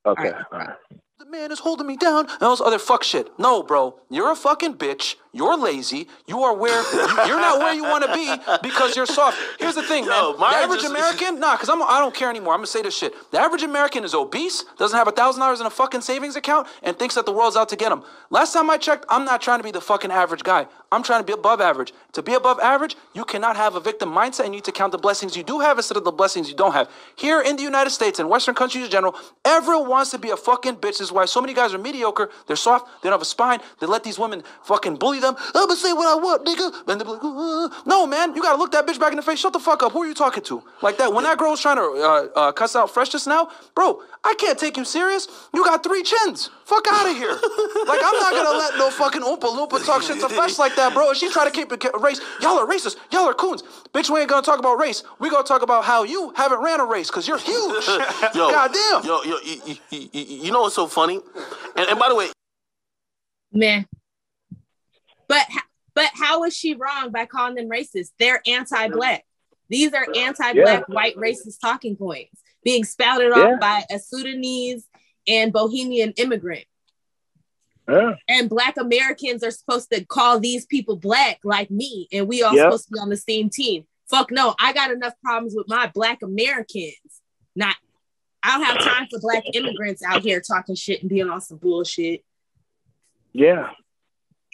S16: Okay.
S7: All right.
S20: The man is holding me down and all this other fuck shit. No, bro, you're a fucking bitch. You're lazy. You are where you- you're not where you want to be because you're soft. Here's the thing, man. The average
S10: just-
S20: American, nah, because I'm I don't care anymore. I'm gonna say this shit. The average American is obese, doesn't have a thousand dollars in a fucking savings account, and thinks that the world's out to get him. Last time I checked, I'm not trying to be the fucking average guy. I'm trying to be above average. To be above average, you cannot have a victim mindset and you need to count the blessings you do have instead of the blessings you don't have. Here in the United States and Western countries in general, everyone wants to be a fucking bitch. This is why so many guys are mediocre. They're soft. They don't have a spine. They let these women fucking bully them. I'm gonna say what I want, nigga. And they're like, uh, no, man, you gotta look that bitch back in the face. Shut the fuck up. Who are you talking to? Like that. When that girl was trying to uh, uh, cuss out Fresh just now, bro, I can't take you serious. You got three chins. Fuck out of here. like I'm not gonna let no fucking Oompa Loompa talk shit to Fresh like that, bro. And she try to keep it race. Y'all are racist. Y'all are coons. Bitch, we ain't gonna talk about race. We gonna talk about how you haven't ran a race because you're huge.
S10: Yo,
S20: Goddamn.
S10: Yo, yo, you, you, you, you know what's so funny? And, and by the way,
S7: Man. But h- but how is she wrong by calling them racist? They're anti-black. These are anti-black white racist talking points being spouted
S16: Yeah.
S7: off by a Sudanese and Bohemian immigrant.
S16: Yeah.
S7: And black Americans are supposed to call these people black like me, and we all
S16: Yep.
S7: supposed to be on the same team. Fuck no, I got enough problems with my black Americans. Not I don't have time for black immigrants out here talking shit and being on some bullshit.
S16: Yeah.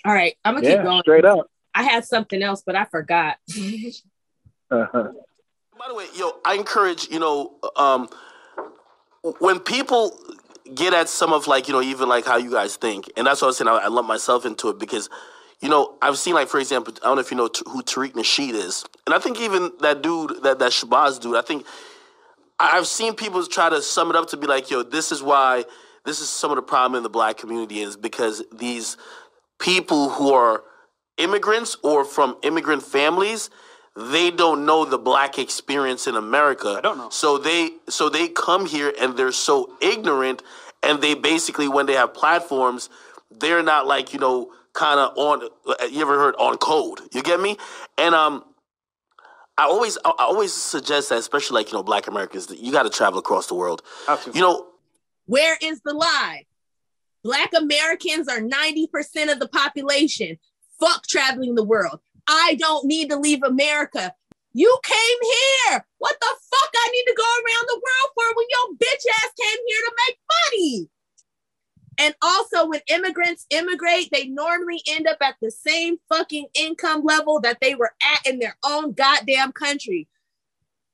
S7: All right, I'm gonna
S16: Yeah,
S7: keep going.
S16: straight up.
S7: I had something else, but I forgot.
S16: Uh-huh.
S10: By the way, yo, I encourage, you know, um, when people get at some of like, you know, even like how you guys think, and that's what I was saying, I, I lump myself into it because, you know, I've seen like, for example, I don't know if you know t- who Tariq Nasheed is, and I think even that dude, that that Shabazz dude, I think I- I've seen people try to sum it up to be like, yo, this is why this is some of the problem in the black community is because these people who are immigrants or from immigrant families, they don't know the black experience in America. I don't know. So they so they come here and they're so ignorant and they basically when they have platforms, they're not like, you know, kind of on you ever heard on code. You get me? And um I always I always suggest that especially like, you know, black Americans, that you got to travel across the world. Absolutely. You know,
S7: Where is the lie? Black Americans are 90% of the population. Fuck traveling the world. I don't need to leave America. You came here. What the fuck I need to go around the world for when your bitch ass came here to make money? And also, when immigrants immigrate, they normally end up at the same fucking income level that they were at in their own goddamn country.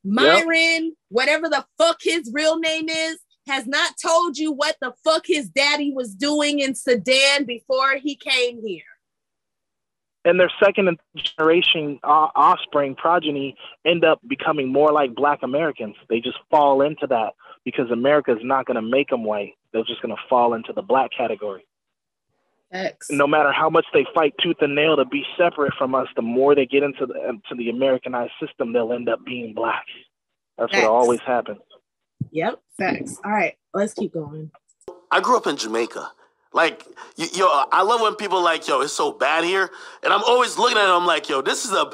S7: Myron, whatever the fuck his real name is, has not told you what the fuck his daddy was doing in Sudan before he came here.
S16: And their second generation uh, offspring progeny end up becoming more like black americans they just fall into that because america is not going to make them white they're just going to fall into the black category
S7: X.
S16: no matter how much they fight tooth and nail to be separate from us the more they get into the into the americanized system they'll end up being black that's
S7: Facts.
S16: what always happens
S7: Yep, facts. All right, let's keep going.
S10: I grew up in Jamaica. Like, y- yo, I love when people are like, yo, it's so bad here, and I'm always looking at it. I'm like, yo, this is a,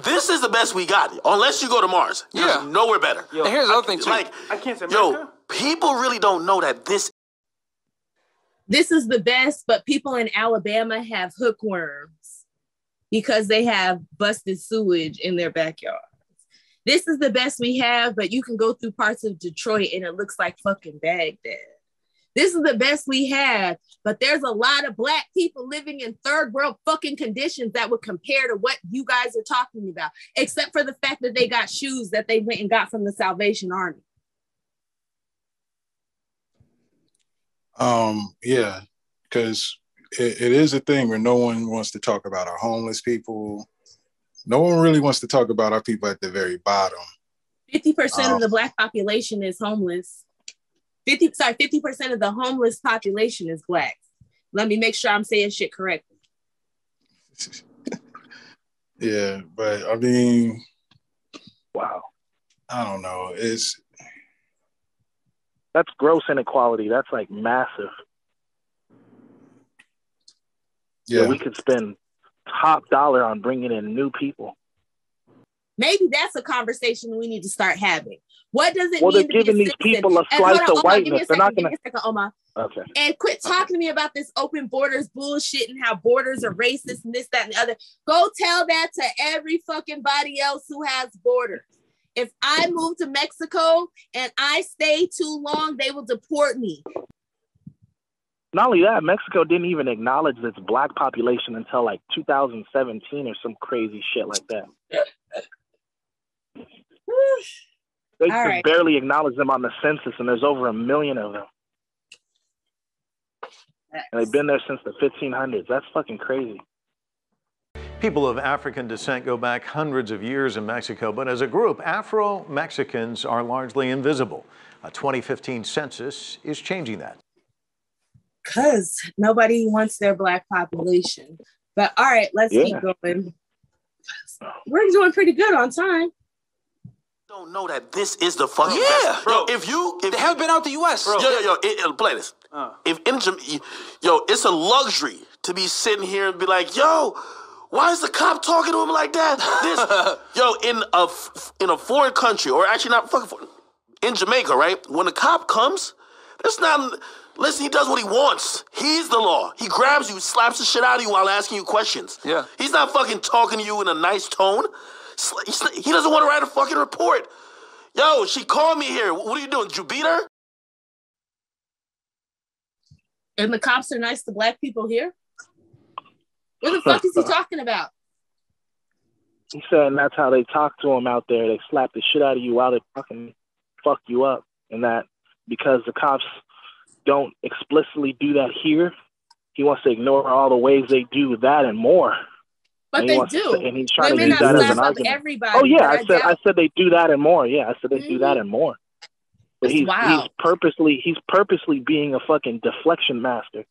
S10: this is the best we got. Unless you go to Mars, there's
S20: Yeah.
S10: nowhere better.
S20: and here's the other thing too.
S10: Like,
S20: I can't say
S10: yo, people really don't know that this
S7: this is the best, but people in Alabama have hookworms because they have busted sewage in their backyard. This is the best we have, but you can go through parts of Detroit and it looks like fucking Baghdad. This is the best we have, but there's a lot of black people living in third world fucking conditions that would compare to what you guys are talking about, except for the fact that they got shoes that they went and got from the Salvation Army.
S9: Um, yeah, because it, it is a thing where no one wants to talk about our homeless people. No one really wants to talk about our people at the very bottom.
S7: 50%
S9: Um,
S7: of the black population is homeless. 50 sorry, 50% of the homeless population is black. Let me make sure I'm saying shit correctly.
S9: Yeah, but I mean,
S16: wow,
S9: I don't know. It's
S16: That's gross inequality. That's like massive.
S9: yeah.
S16: we could spend top dollar on bringing in new people.
S7: Maybe that's a conversation we need to start having. What does it
S16: Well,
S7: mean
S16: they're
S7: to be
S16: giving these people a slice
S7: on,
S16: of
S7: Omar, give me a
S16: whiteness. They're not
S7: give
S16: gonna-
S7: second, Omar.
S16: Okay.
S7: And quit talking to me about this open borders bullshit and how borders are racist and this, that, and the other. Go tell that to every fucking body else who has borders. If I move to Mexico and I stay too long, they will deport me.
S16: Not only that, Mexico didn't even acknowledge its black population until like 2017 or some crazy shit like that. They
S7: All
S16: could
S7: right.
S16: barely acknowledge them on the census, and there's over a million of them. And they've been there since the 1500s. That's fucking crazy.
S21: People of African descent go back hundreds of years in Mexico, but as a group, Afro Mexicans are largely invisible. A 2015 census is changing that.
S7: Because nobody wants their black population. But all right, let's
S21: Yeah.
S7: keep going. We're doing pretty good on time.
S10: Don't know that this is the fucking
S20: Yeah.
S10: best. Bro, if you if
S20: They haven't been out the U.S.
S10: Yo, yo, yo, it, it- play this. Uh. If in yo, it's a luxury to be sitting here and be like, yo, why is the cop talking to him like that? This, yo, in a f- in a foreign country, or actually not fucking foreign, in Jamaica, right? When the cop comes, that's not. Listen, he does what he wants. He's the law. He grabs you, slaps the shit out of you while asking you questions.
S20: Yeah.
S10: He's not fucking talking to you in a nice tone. Sl- he's- He doesn't want to write a fucking report. Yo, she called me here. What are you doing? Did you beat her?
S7: And the cops are nice to black people here. What the fuck is he talking about?
S16: He's saying that's how they talk to him out there. They slap the shit out of you while they fucking fuck you up. And that because the cops don't explicitly do that here, he wants to ignore all the ways they do that and more.
S7: But they
S16: wants
S7: do.
S16: and he's trying
S7: Women
S16: to use
S7: not
S16: that as an
S7: up
S16: argument.
S7: everybody,
S16: oh yeah, I
S7: I
S16: said I said they do that and more. Yeah, I said they do that mm-hmm. and more. But he's
S7: wild.
S16: he's purposely he's purposely being a fucking deflection master.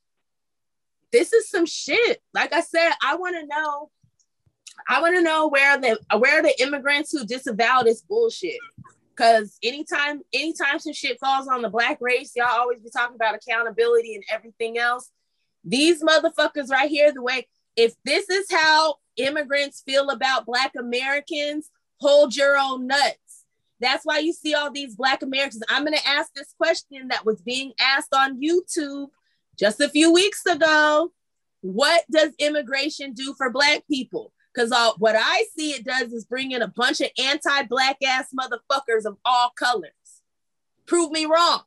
S7: This is some shit. Like I said, I want to know. I want to know where the where the immigrants who disavow this bullshit. Cause anytime, anytime some shit falls on the black race, y'all always be talking about accountability and everything else. These motherfuckers right here, the way if this is how immigrants feel about black Americans, hold your own nuts. That's why you see all these black Americans. I'm gonna ask this question that was being asked on YouTube just a few weeks ago. What does immigration do for black people? Because uh, what I see it does is bring in a bunch of anti-black ass motherfuckers of all colors. Prove me wrong.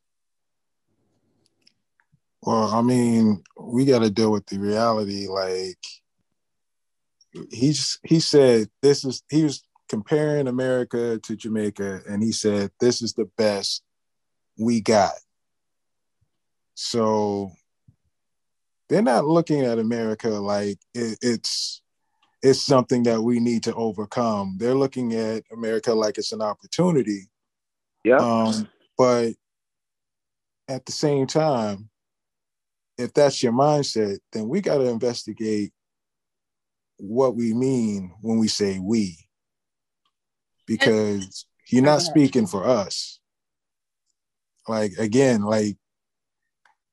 S9: Well, I mean, we got to deal with the reality. Like he's he said, this is he was comparing America to Jamaica, and he said this is the best we got. So they're not looking at America like it, it's it's something that we need to overcome. They're looking at America like it's an opportunity.
S16: Yeah.
S9: Um, but at the same time, if that's your mindset, then we got to investigate what we mean when we say we, because you're not speaking for us. Like again, like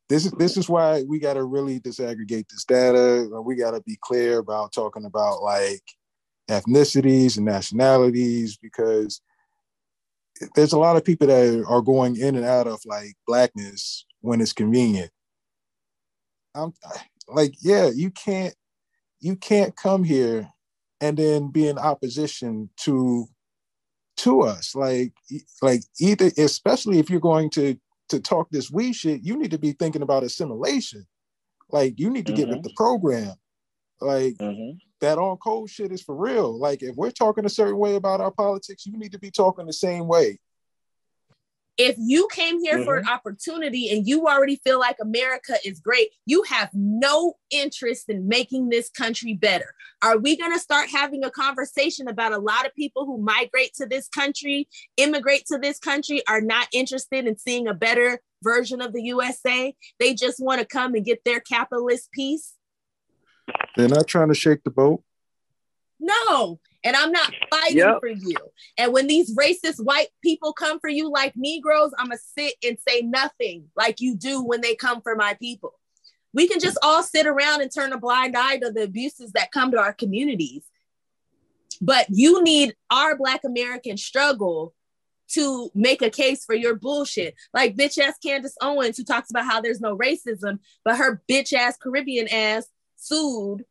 S9: this is this is why we got to really disaggregate this data. We got to be clear about talking about like ethnicities and nationalities because there's a lot of people that are going in and out of like blackness when it's convenient I'm like, yeah, you can't you can't come here and then be in opposition to to us. Like like either especially if you're going to to talk this we shit, you need to be thinking about assimilation. Like you need to get with mm-hmm. the program. Like mm-hmm. that on cold shit is for real. Like if we're talking a certain way about our politics, you need to be talking the same way.
S7: If you came here for an mm-hmm. opportunity and you already feel like America is great, you have no interest in making this country better. Are we going to start having a conversation about a lot of people who migrate to this country, immigrate to this country, are not interested in seeing a better version of the USA? They just want to come and get their capitalist piece?
S9: They're not trying to shake the boat.
S7: No. And I'm not fighting
S9: Yep.
S7: for you. And when these racist white people come for you like Negroes, I'm going to sit and say nothing like you do when they come for my people. We can just all sit around and turn a blind eye to the abuses that come to our communities. But you need our Black American struggle to make a case for your bullshit. Like bitch ass Candace Owens, who talks about how there's no racism, but her bitch ass Caribbean ass sued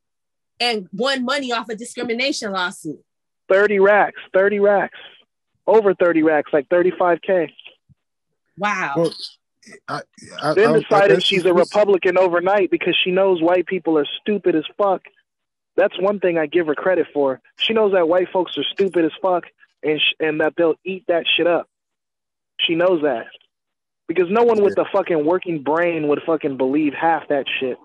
S7: and won money off a discrimination lawsuit.
S16: 30 racks, 30 racks, over 30 racks, like 35K.
S7: Wow.
S9: I, I,
S16: then
S9: I-
S16: decided
S9: I-
S16: she's a Republican overnight because she knows white people are stupid as fuck. That's one thing I give her credit for. She knows that white folks are stupid as fuck and sh- and that they'll eat that shit up. She knows that because no one with a fucking working brain would fucking believe half that shit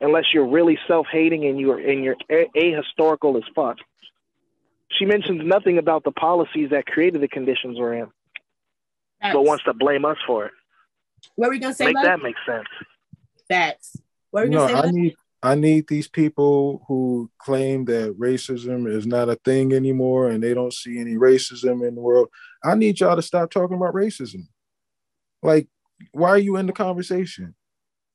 S16: unless you're really self-hating and you're and you're ahistorical as fuck. She mentions nothing about the policies that created the conditions we're in, but wants to blame us for it.
S7: What were you gonna say?
S16: Make
S7: Bud?
S16: that make sense.
S7: Facts. What were you
S9: No,
S7: gonna say?
S9: I
S7: Bud?
S9: need I need these people who claim that racism is not a thing anymore and they don't see any racism in the world. I need y'all to stop talking about racism. Like, why are you in the conversation?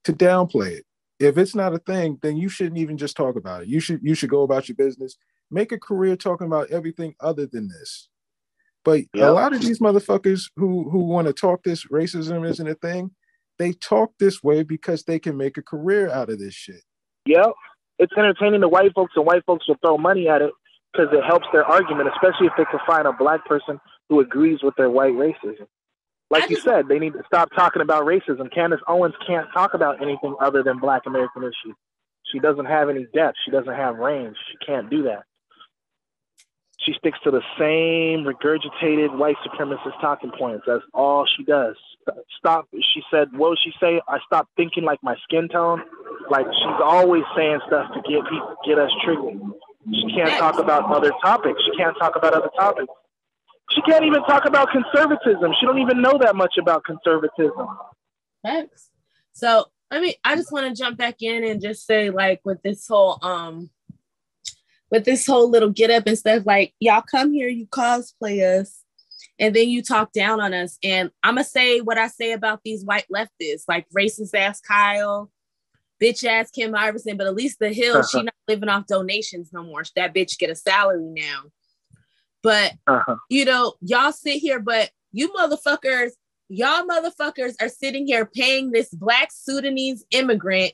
S9: To downplay it. If it's not a thing, then you shouldn't even just talk about it. You should you should go about your business. Make a career talking about everything other than this. But a lot of these motherfuckers who who want to talk this racism isn't a thing, they talk this way because they can make a career out of this shit.
S16: Yep. It's entertaining to white folks, and white folks will throw money at it because it helps their argument, especially if they can find a black person who agrees with their white racism. Like you said, they need to stop talking about racism. Candace Owens can't talk about anything other than black American issues. She doesn't have any depth. She doesn't have range. She can't do that. She sticks to the same regurgitated white supremacist talking points. That's all she does. Stop. She said, what would she say? I stopped thinking like my skin tone. Like she's always saying stuff to get people, get us triggered. She can't talk about other topics. She can't talk about other topics. She can't even talk about conservatism. She don't even know that much about conservatism.
S7: Facts. So I mean, I just want to jump back in and just say, like, with this whole um with this whole little get up and stuff, like y'all come here, you cosplay us, and then you talk down on us. And I'm gonna say what I say about these white leftists, like racist ass Kyle, bitch ass Kim Iversen, but at least the Hill, she not living off donations no more. That bitch get a salary now. But uh-huh. you know, y'all sit here, but you motherfuckers, y'all motherfuckers are sitting here paying this black Sudanese immigrant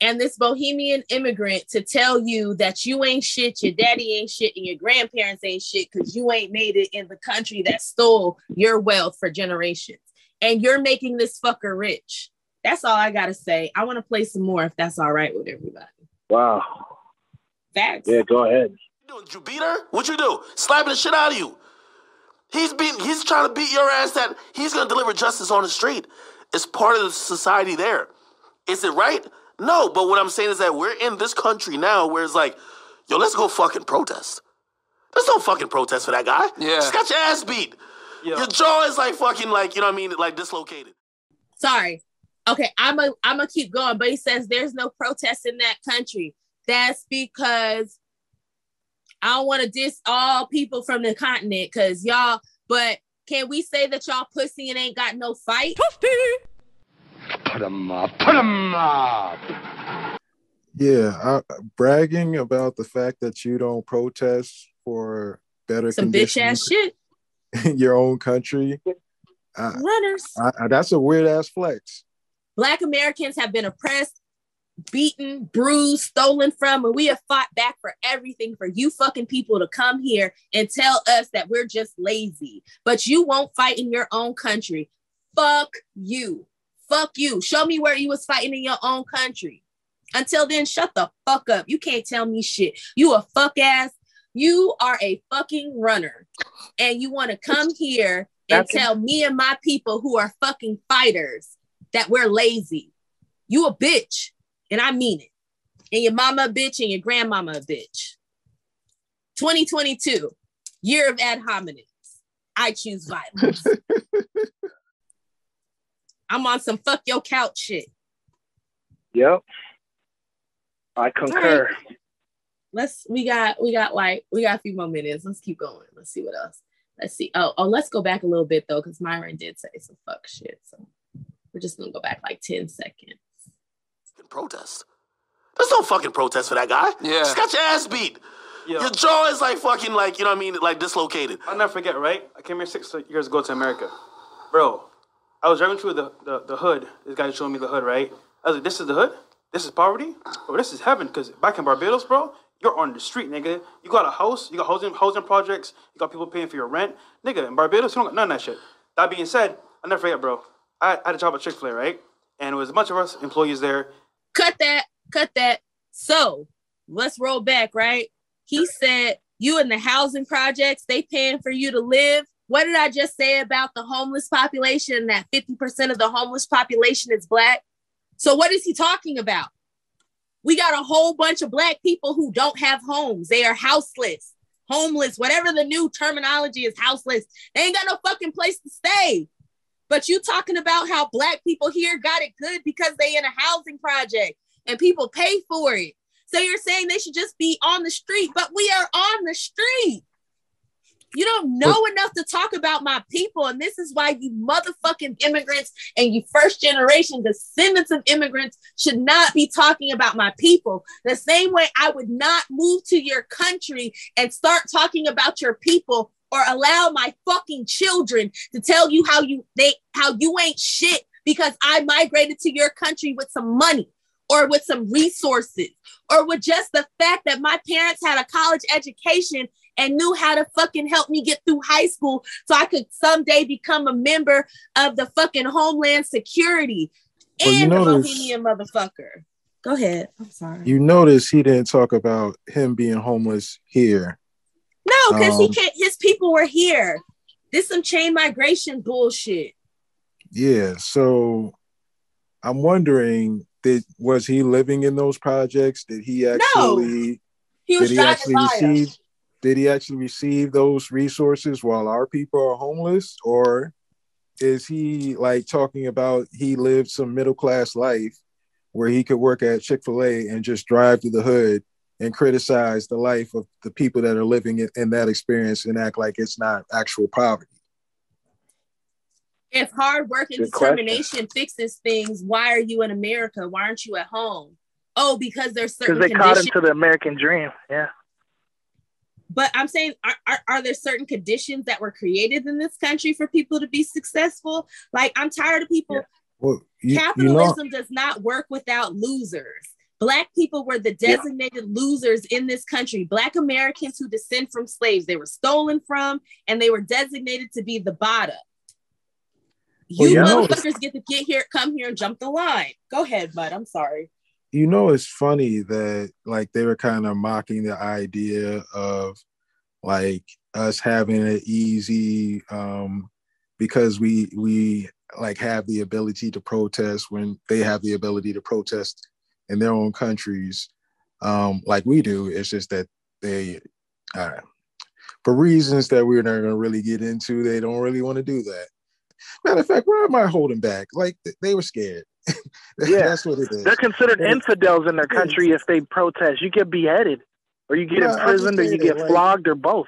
S7: and this bohemian immigrant to tell you that you ain't shit, your daddy ain't shit, and your grandparents ain't shit because you ain't made it in the country that stole your wealth for generations. And you're making this fucker rich. That's all I gotta say. I want to play some more if that's all right with everybody.
S16: Wow.
S7: Facts.
S16: Yeah, go ahead.
S10: Did you beat her? What you do? Slapping the shit out of you. He's beating. He's trying to beat your ass. That he's gonna deliver justice on the street. It's part of the society there. Is it right? No. But what I'm saying is that we're in this country now where it's like, yo, let's go fucking protest. There's no fucking protest for that guy. Yeah. Just got your ass beat. Your jaw is like fucking like you know what I mean like dislocated.
S7: Sorry. Okay, I'm a I'm gonna keep going, but he says there's no protest in that country. That's because I don't want to diss all people from the continent because y'all, but can we say that y'all pussy and ain't got no fight?
S22: Put 'em up. Put 'em up.
S9: Yeah, I, bragging about the fact that you don't protest for better
S7: Some bitch ass shit.
S9: in your own country.
S7: Runners.
S9: I, I- that's a weird ass flex.
S7: Black Americans have been oppressed beaten, bruised, stolen from, and we have fought back for everything for you fucking people to come here and tell us that we're just lazy. But you won't fight in your own country. Fuck you. Fuck you. Show me where you was fighting in your own country. Until then, shut the fuck up. You can't tell me shit. You a fuck ass. You are a fucking runner. And you want to come here and
S16: That's-
S7: tell me and my people who are fucking fighters that we're lazy. You a bitch. And I mean it. And your mama a bitch and your grandmama a bitch. 2022, year of ad hominems. I choose violence. I'm on some fuck your couch shit.
S16: Yep. I concur.
S7: Let's we got we got like we got a few more minutes. Let's keep going. Let's see what else. Let's see. Oh, oh, let's go back a little bit though, because Myron did say some fuck shit. So we're just gonna go back like 10 seconds.
S10: Protest. There's no fucking protest for that guy.
S20: Yeah.
S10: Just got your ass beat. Your jaw is like fucking like, you know what I mean, like dislocated.
S23: I'll never forget, right? I came here six years ago to America. Bro, I was driving through the, the, the hood. This guy showing me the hood, right? I was like, this is the hood? This is poverty? Bro, this is heaven. Because back in Barbados, bro, you're on the street, nigga. You got a house, you got housing, housing projects, you got people paying for your rent. Nigga, in Barbados, you don't got none of that shit. That being said, I'll never forget, bro. I, I had a job at Chick fil A, right? And it was a bunch of us employees there.
S7: Cut that, cut that. So let's roll back, right? He said you in the housing projects, they paying for you to live. What did I just say about the homeless population? That 50% of the homeless population is black. So what is he talking about? We got a whole bunch of black people who don't have homes. They are houseless, homeless, whatever the new terminology is, houseless. They ain't got no fucking place to stay. But you talking about how black people here got it good because they in a housing project and people pay for it. So you're saying they should just be on the street, but we are on the street. You don't know enough to talk about my people, and this is why you motherfucking immigrants and you first generation descendants of immigrants should not be talking about my people. The same way I would not move to your country and start talking about your people or allow my fucking children to tell you how you they how you ain't shit because I migrated to your country with some money or with some resources or with just the fact that my parents had a college education and knew how to fucking help me get through high school so I could someday become a member of the fucking Homeland Security
S9: Well, you
S7: and the
S9: notice-
S7: Bohemian motherfucker. Go ahead. I'm sorry.
S9: You notice he didn't talk about him being homeless here.
S7: No, because he
S9: Um,
S7: can't. His people were here. This some chain migration bullshit.
S9: Yeah, so I'm wondering did was he living in those projects? Did he actually
S7: He was
S9: did he actually
S7: us.
S9: receive did he actually receive those resources while our people are homeless or is he like talking about he lived some middle class life where he could work at Chick-fil-A and just drive to the hood and criticize the life of the people that are living in, in that experience and act like it's not actual poverty
S7: If hard work and
S9: Good question.
S7: determination fixes things, why are you in America? Why aren't you at home? Oh, because there's certain
S16: Because
S7: certain
S16: they caught into the American dream. Yeah.
S7: but I'm saying, are, are, are there certain conditions that were created in this country for people to be successful? Like, I'm tired of people.
S9: well you, you know
S7: Capitalism does not work without losers. Black people were the designated losers in this country. Black Americans who descend from slaves, they were stolen from and they were designated to be the bada.
S9: Well,
S7: You
S9: you
S7: motherfuckers get to get here, come here and jump the line. Go ahead, bud. I'm sorry.
S9: you know it's funny that like they were kind of mocking the idea of like us having it easy um because we we like have the ability to protest when they have the ability to protest in their own countries um like we do it's just that they uh, for reasons that we're not going to really get into they don't really want to do that matter of fact why am i holding back like they were scared
S16: Yeah.
S9: that's what it is
S16: They're considered
S9: And-
S16: infidels in their country if they protest. You get beheaded, or you get
S9: No,
S16: imprisoned, or you get
S9: like-
S16: flogged, or both.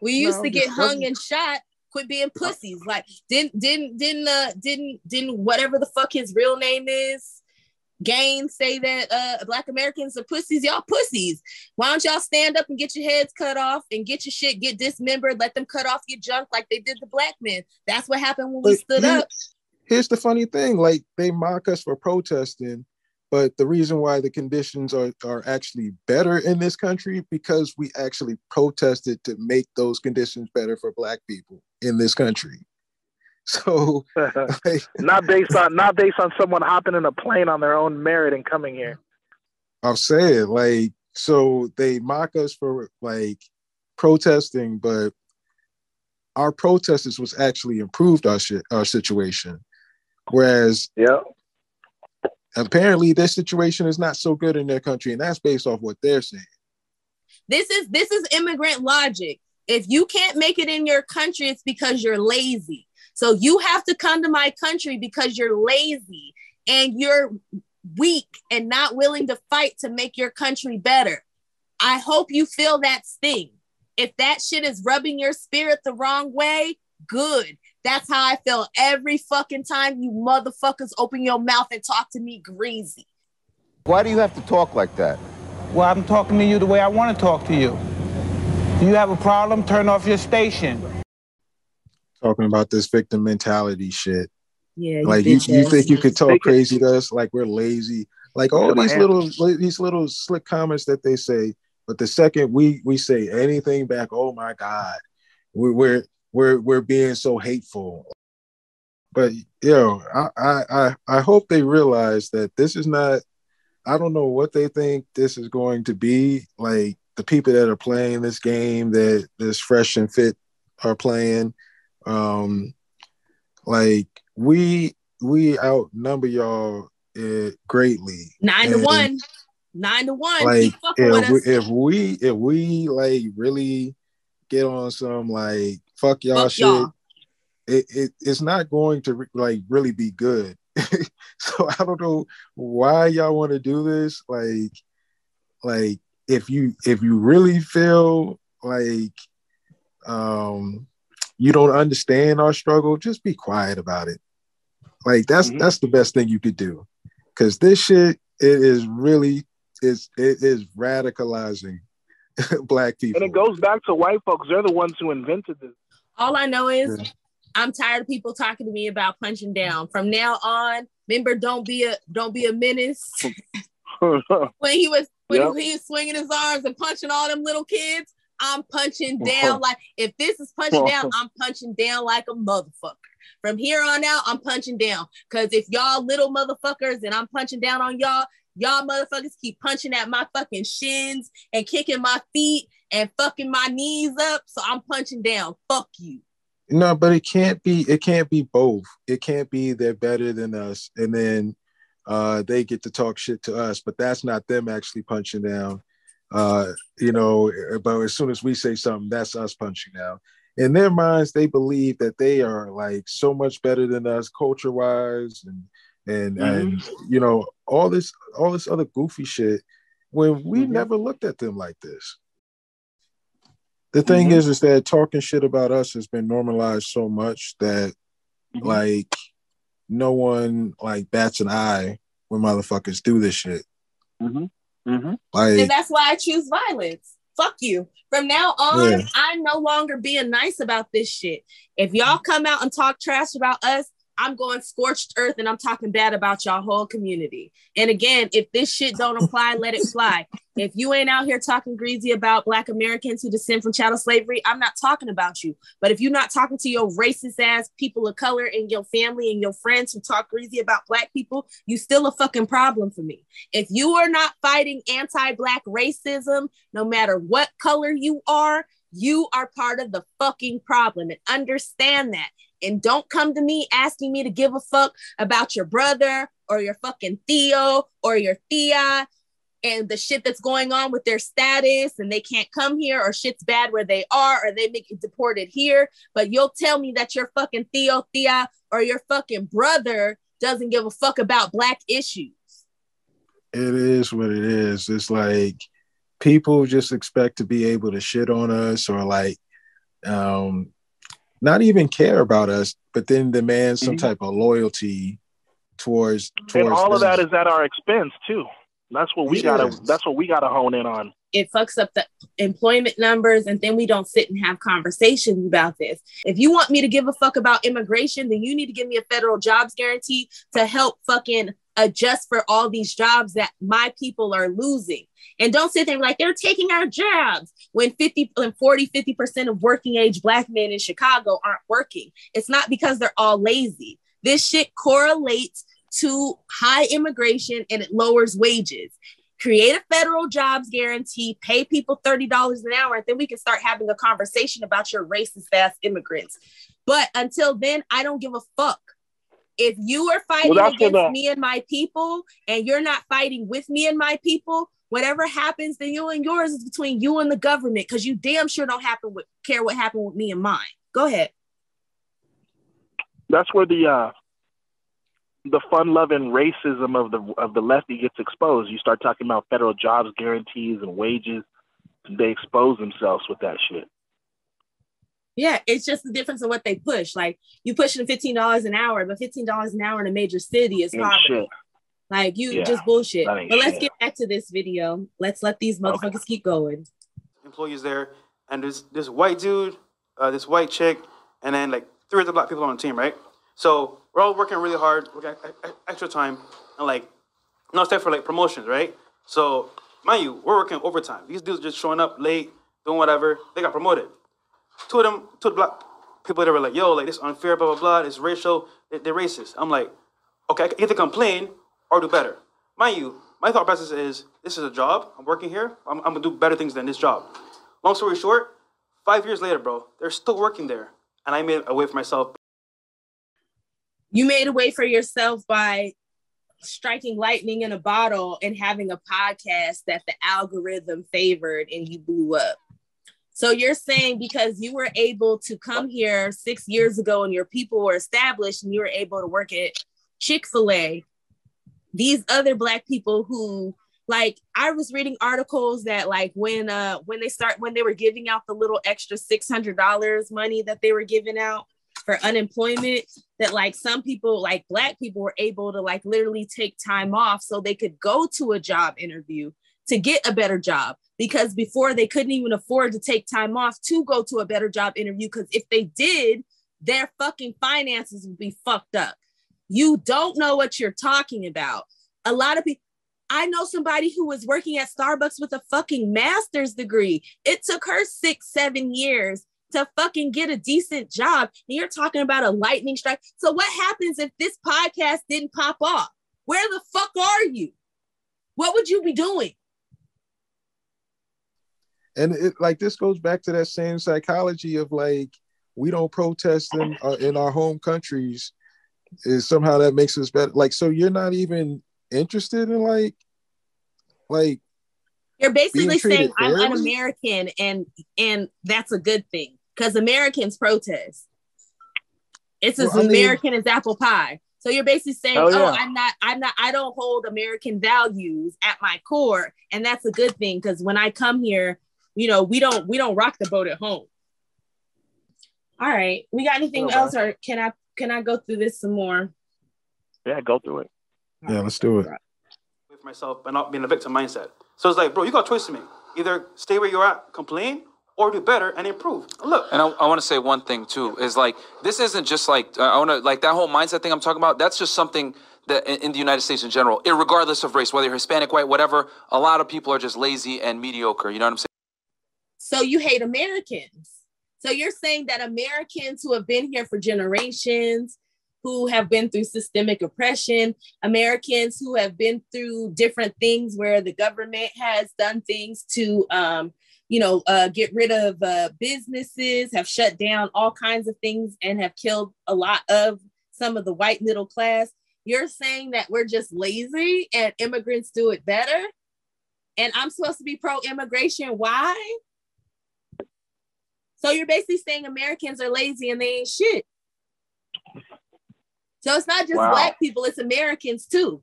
S7: We used
S16: No,
S7: to get
S16: just-
S7: hung and shot. Quit being pussies. Like didn't didn't didn't uh didn't didn't whatever the fuck his real name is. Gaines say that uh black Americans are pussies. Y'all pussies. Why don't y'all stand up and get your heads cut off and get your shit get dismembered? Let them cut off your junk like they did the black men. That's what happened when we
S9: But
S7: stood
S9: here-
S7: up.
S9: Here's the funny thing: like they mock us for protesting, But the reason why the conditions are, are actually better in this country because we actually protested to make those conditions better for black people in this country. So like,
S16: not based on not based on someone hopping in a plane on their own merit and coming here.
S9: I'm saying like so they mock us for like protesting, but our protesters was actually improved our shit, our situation. Whereas
S16: yeah,
S9: apparently their situation is not so good in their country, and that's based off what they're saying.
S7: This is this is immigrant logic. If you can't make it in your country, it's because you're lazy. So you have to come to my country because you're lazy and you're weak and not willing to fight to make your country better. I hope you feel that sting. If that shit is rubbing your spirit the wrong way, good. That's how I feel every fucking time you motherfuckers open your mouth and talk to me greasy.
S24: Why do you have to talk like that?
S25: Well, I'm talking to you the way I want to talk to you. You have a problem, turn off your station.
S9: Talking about this victim mentality shit.
S7: Yeah,
S9: like you, you think you could talk crazy to us? Like we're lazy. Like all these little these little slick comments that they say but the second we we say anything back oh my god we're we're we're, we're being so hateful. But yo I, I i i hope they realize that this is not i don't know what they think this is going to be. Like the people that are playing this game that this fresh and fit are playing um like we we outnumber y'all uh, greatly.
S7: Nine to one. Nine to one.
S9: Like
S7: Keep fucking with
S9: if we, if we if we like really get on some like fuck y'all
S7: Fuck
S9: shit,
S7: y'all.
S9: It, it it's not going to re- like really be good. so I don't know why y'all want to do this. Like like if you if you really feel like um you don't understand our struggle, just be quiet about it. Like that's
S16: Mm-hmm.
S9: that's the best thing you could do. Cause this shit it is really is it is radicalizing black people.
S16: And it goes back to white folks. They're the ones who invented this.
S7: All I know is
S9: Yeah.
S7: I'm tired of people talking to me about punching down. From now on, remember, don't be a don't be a menace. when he was when
S16: Yep.
S7: he was swinging his arms and punching all them little kids, I'm punching down like if this is punching down, I'm punching down like a motherfucker. From here on out, I'm punching down. Cause if y'all little motherfuckers and I'm punching down on y'all, y'all motherfuckers keep punching at my fucking shins and kicking my feet and fucking my knees up. So I'm punching down. Fuck you.
S9: No, but it can't be. It can't be both. It can't be they're better than us, and then uh, they get to talk shit to us. But that's not them actually punching down. Uh, you know, eh, but as soon as we say something, that's us punching down. In their minds, they believe that they are like so much better than us, culture wise, and and mm-hmm. and you know all this all this other goofy shit. When we mm-hmm. never looked at them like this. The thing
S16: Mhm.
S9: is, is that talking shit about us has been normalized so much that mm-hmm. like no one like bats an eye when motherfuckers do this shit.
S16: Mm-hmm.
S9: Like
S7: and that's why I choose violence. Fuck you. From now on,
S9: Yeah.
S7: I'm no longer being nice about this shit. If y'all come out and talk trash about us, I'm going scorched earth and I'm talking bad about y'all whole community. And again, if this shit don't apply, let it fly. If you ain't out here talking greasy about black Americans who descend from chattel slavery, I'm not talking about you. But if you're not talking to your racist ass people of color and your family and your friends who talk greasy about black people, you still a fucking problem for me. If you are not fighting anti-black racism, no matter what color you are, you are part of the fucking problem and understand that. And don't come to me asking me to give a fuck about your brother or your fucking Theo or your Thea and the shit that's going on with their status and they can't come here or shit's bad where they are or they make it deported here. But you'll tell me that your fucking Theo, Thea, or your fucking brother doesn't give a fuck about black issues.
S9: it is what it is. It's like people just expect to be able to shit on us or like um not even care about us, but then demand some mm-hmm. type of loyalty towards towards
S16: And all of that is at our expense too. That's what we
S9: Yes.
S16: gotta. That's what we gotta hone in on.
S7: it fucks up the employment numbers and then we don't sit and have conversations about this. If you want me to give a fuck about immigration, then you need to give me a federal jobs guarantee to help fucking adjust for all these jobs that my people are losing. And don't sit there and like they're taking our jobs when 50 and 40, 50% of working age black men in Chicago aren't working. It's not because they're all lazy. This shit correlates to high immigration and it lowers wages. Create a federal jobs guarantee, pay people $30 an hour, and then we can start having a conversation about your racist ass immigrants. But until then, I don't give a fuck. If you are fighting
S16: Well,
S7: against me and my people, and you're not fighting with me and my people, whatever happens to you and yours is between you and the government, because you damn sure don't happen with care what happened with me and mine. Go ahead.
S16: That's where the uh, the fun loving racism of the of the lefty gets exposed. You start talking about federal jobs guarantees and wages. They expose themselves with that shit.
S7: Yeah, it's just the difference in what they push. Like you pushing fifteen dollars an hour, but fifteen dollars an hour in a major city is poverty.
S16: Shit.
S7: Like you
S16: Yeah,
S7: just bullshit. But let's
S16: shit.
S7: get back to this video. Let's let these motherfuckers keep going.
S23: employees there, and there's this white dude, uh, this white chick, and then like three other black people on the team, right? So we're all working really hard, working extra time, and like now it's time for like promotions, right? So mind you, we're working overtime. These dudes just showing up late, doing whatever. They got promoted. Two of them, two of the black people that were like, "Yo, like this unfair, blah blah blah. It's racial. They- They're racist." I'm like, okay, I can either complain or do better. Mind you, my thought process is this is a job. I'm working here. I'm, I'm gonna do better things than this job. Long story short, five years later, bro, they're still working there, and I made a way for myself.
S7: You made a way for yourself by striking lightning in a bottle and having a podcast that the algorithm favored and you blew up. So you're saying because you were able to come here six years ago and your people were established and you were able to work at Chick fil A, these other Black people who like I was reading articles that like when uh when they start when they were giving out the little extra six hundred dollars money that they were giving out for unemployment that like some people like black people were able to like literally take time off so they could go to a job interview to get a better job. Because before they couldn't even afford to take time off to go to a better job interview because if they did their fucking finances would be fucked up you don't know what you're talking about a lot of people I know somebody who was working at Starbucks with a fucking master's degree. It took her six, seven years to fucking get a decent job. And you're talking about a lightning strike. So, what happens if this podcast didn't pop off? Where the fuck are you? What would you be doing?
S9: and it like this goes back to that same psychology of like we don't protest in uh, in our home countries is somehow that makes us better like so you're not even interested in like like
S7: You're basically
S9: Being treated
S7: saying I'm
S9: fairly?
S7: un-American, and and that's a good thing because Americans protest. It's as
S9: Well, I mean-
S7: American as apple pie. So you're basically saying, "Oh,
S9: yeah.
S7: I'm not, I'm not, I don't hold American values at my core," and that's a good thing because when I come here, you know, we don't, we don't rock the boat at home. All right, we got anything
S16: Okay.
S7: else, or can I, can I go through this some more?
S16: Yeah, go through it.
S9: yeah let's do it
S23: away from myself and not being a victim mindset. So it's like, bro, you got a choice to make. Either stay where you're at, complain, or do better and improve. Look,
S20: And I, I want to say one thing too is like this isn't just like I want to like that whole mindset thing I'm talking about. That's just something that in, in the United States in general, regardless of race, whether you're Hispanic, white, whatever, a lot of people are just lazy and mediocre. You know what I'm saying?
S7: So you hate Americans. So you're saying that Americans who have been here for generations, who have been through systemic oppression, Americans who have been through different things where the government has done things to, um, you know, uh, get rid of uh, businesses, have shut down all kinds of things, and have killed a lot of some of the white middle class. You're saying that we're just lazy and immigrants do it better? And I'm supposed to be pro immigration. Why? So you're basically saying Americans are lazy and they ain't shit. So it's not just
S16: Wow.
S7: black people, it's Americans too.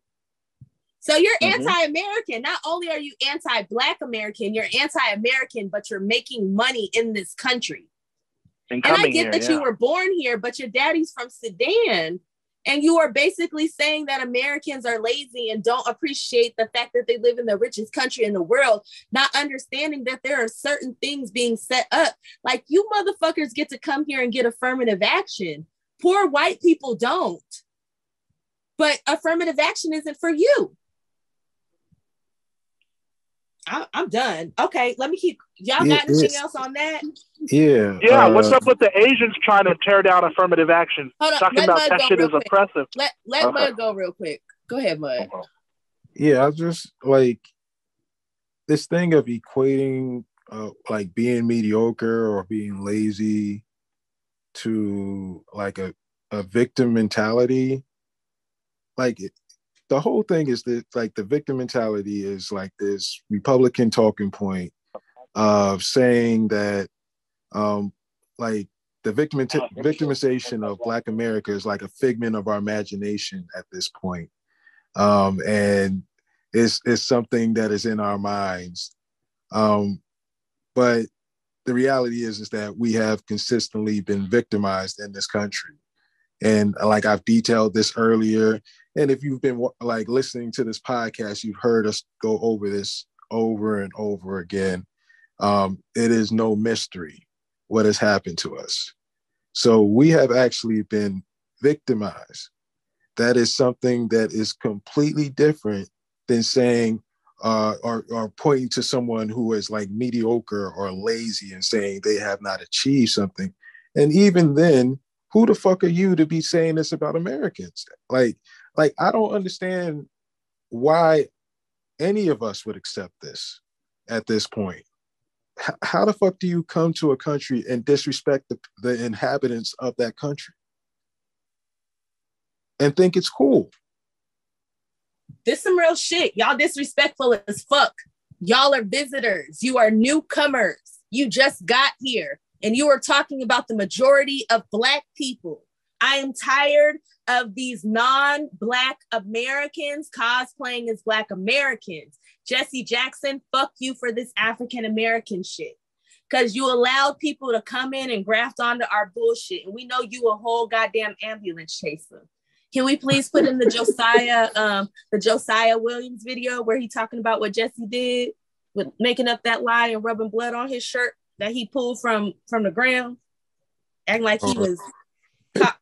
S7: So you're
S16: Mhm.
S7: anti-American. Not only are you anti-black American, you're anti-American, but you're making money in this country.
S16: And
S7: And I get
S16: here,
S7: that
S16: yeah.
S7: you were born here, but your daddy's from Sudan. And you are basically saying that Americans are lazy and don't appreciate the fact that they live in the richest country in the world, not understanding that there are certain things being set up. Like you motherfuckers get to come here and get affirmative action. Poor white people don't. but affirmative action isn't for you. I, I'm done. Okay, let me keep. Y'all
S9: Yeah,
S7: got anything else on that?
S9: Yeah.
S16: Yeah,
S9: uh,
S16: what's up with the Asians trying to tear down affirmative action?
S7: Hold on,
S16: Talking about
S7: Mud
S16: that shit is
S7: quick.
S16: oppressive.
S7: Let let
S16: Okay.
S7: Mud go real quick. Go ahead, Mud.
S9: Yeah, I just like this thing of equating uh, like being mediocre or being lazy to like a, a victim mentality. Like it, the whole thing is that like the victim mentality is like this Republican talking point of saying that um like the victim victimization of Black America is like a figment of our imagination at this point um, and it's it's something that is in our minds. Um, but the reality is is that we have consistently been victimized in this country, and like I've detailed this earlier. And if you've been like listening to this podcast, you've heard us go over this over and over again. Um, it is no mystery what has happened to us. So we have actually been victimized that is something that is completely different than saying uh, or, or pointing to someone who is like mediocre or lazy and saying they have not achieved something. And even then, who the fuck are you to be saying this about Americans? Like, like I don't understand why any of us would accept this at this point. H- how the fuck do you come to a country and disrespect the, the inhabitants of that country and think it's cool?
S7: This some real shit. Y'all disrespectful as fuck. Y'all are visitors. You are newcomers. You just got here and you are talking about the majority of black people. I am tired of these non-black Americans cosplaying as black Americans. Jesse Jackson, fuck you for this African American shit. Cause you allowed people to come in and graft onto our bullshit. And we know you a whole goddamn ambulance chaser. Can we please put in the Josiah, um, the Josiah Williams video where he talking about what Jesse did with making up that lie and rubbing blood on his shirt that he pulled from from the ground, acting like he was caught,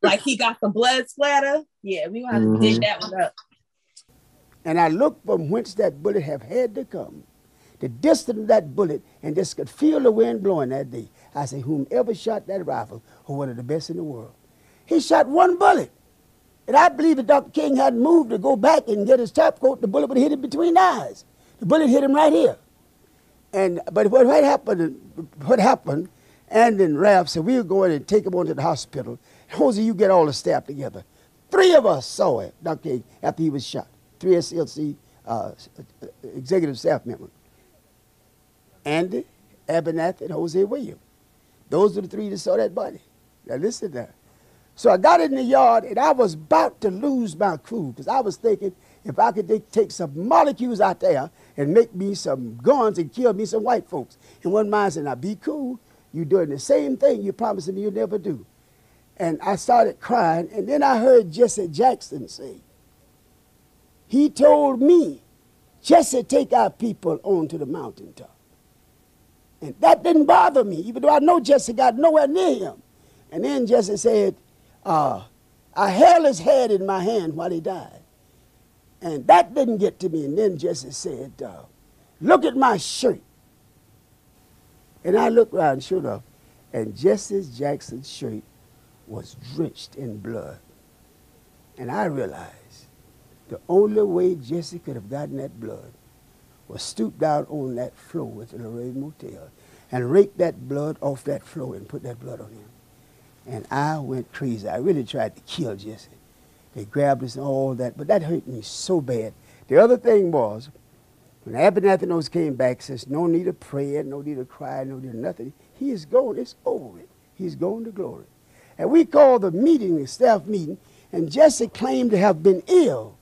S7: like he got the blood splatter. Yeah, we gonna have to dig
S26: Mhm.
S7: that one up.
S26: And I looked from whence that bullet have had to come, the distance of that bullet, and just could feel the wind blowing that day. I said, whomever shot that rifle was one of the best in the world. He shot one bullet. And I believe that Dr. King hadn't moved to go back and get his top coat, the bullet would hit him between the eyes. The bullet hit him right here. And but what, what happened? What happened? And then Ralph said we were going to take him on to the hospital. Hosea, you get all the staff together. Three of us saw it, Dr. After he was shot. Three SCLC uh, executive staff members. Andy, Abernathy, and Hosea Williams. Those are the three that saw that body. Now listen there. So I got in the yard and I was about to lose my cool because I was thinking if I could take- some molecules out there and make me some guns and kill me some white folks. And one man said, now be cool. You're doing the same thing you promised me you'll never do. And I started crying. And then I heard Jesse Jackson say, he told me, Jesse, take our people onto the mountaintop. And that didn't bother me, even though I know Jesse got nowhere near him. And then Jesse said, uh, I held his head in my hand while he died. And that didn't get to me. And then Jesse said, uh, Look at my shirt. And I looked around, sure enough, and Jesse Jackson's shirt was drenched in blood. And I realized the only way Jesse could have gotten that blood was stoop down on that floor at the Lorraine Motel and rake that blood off that floor and put that blood on him. And I went crazy. I really tried to kill Jesse. They grabbed us and all that, but that hurt me so bad. The other thing was, when Abernathy came back, says, no need of prayer, no need of cry, no need of nothing. He is gone. It's over with. He's gone to glory. And we called the meeting, the staff meeting, and Jesse claimed to have been ill.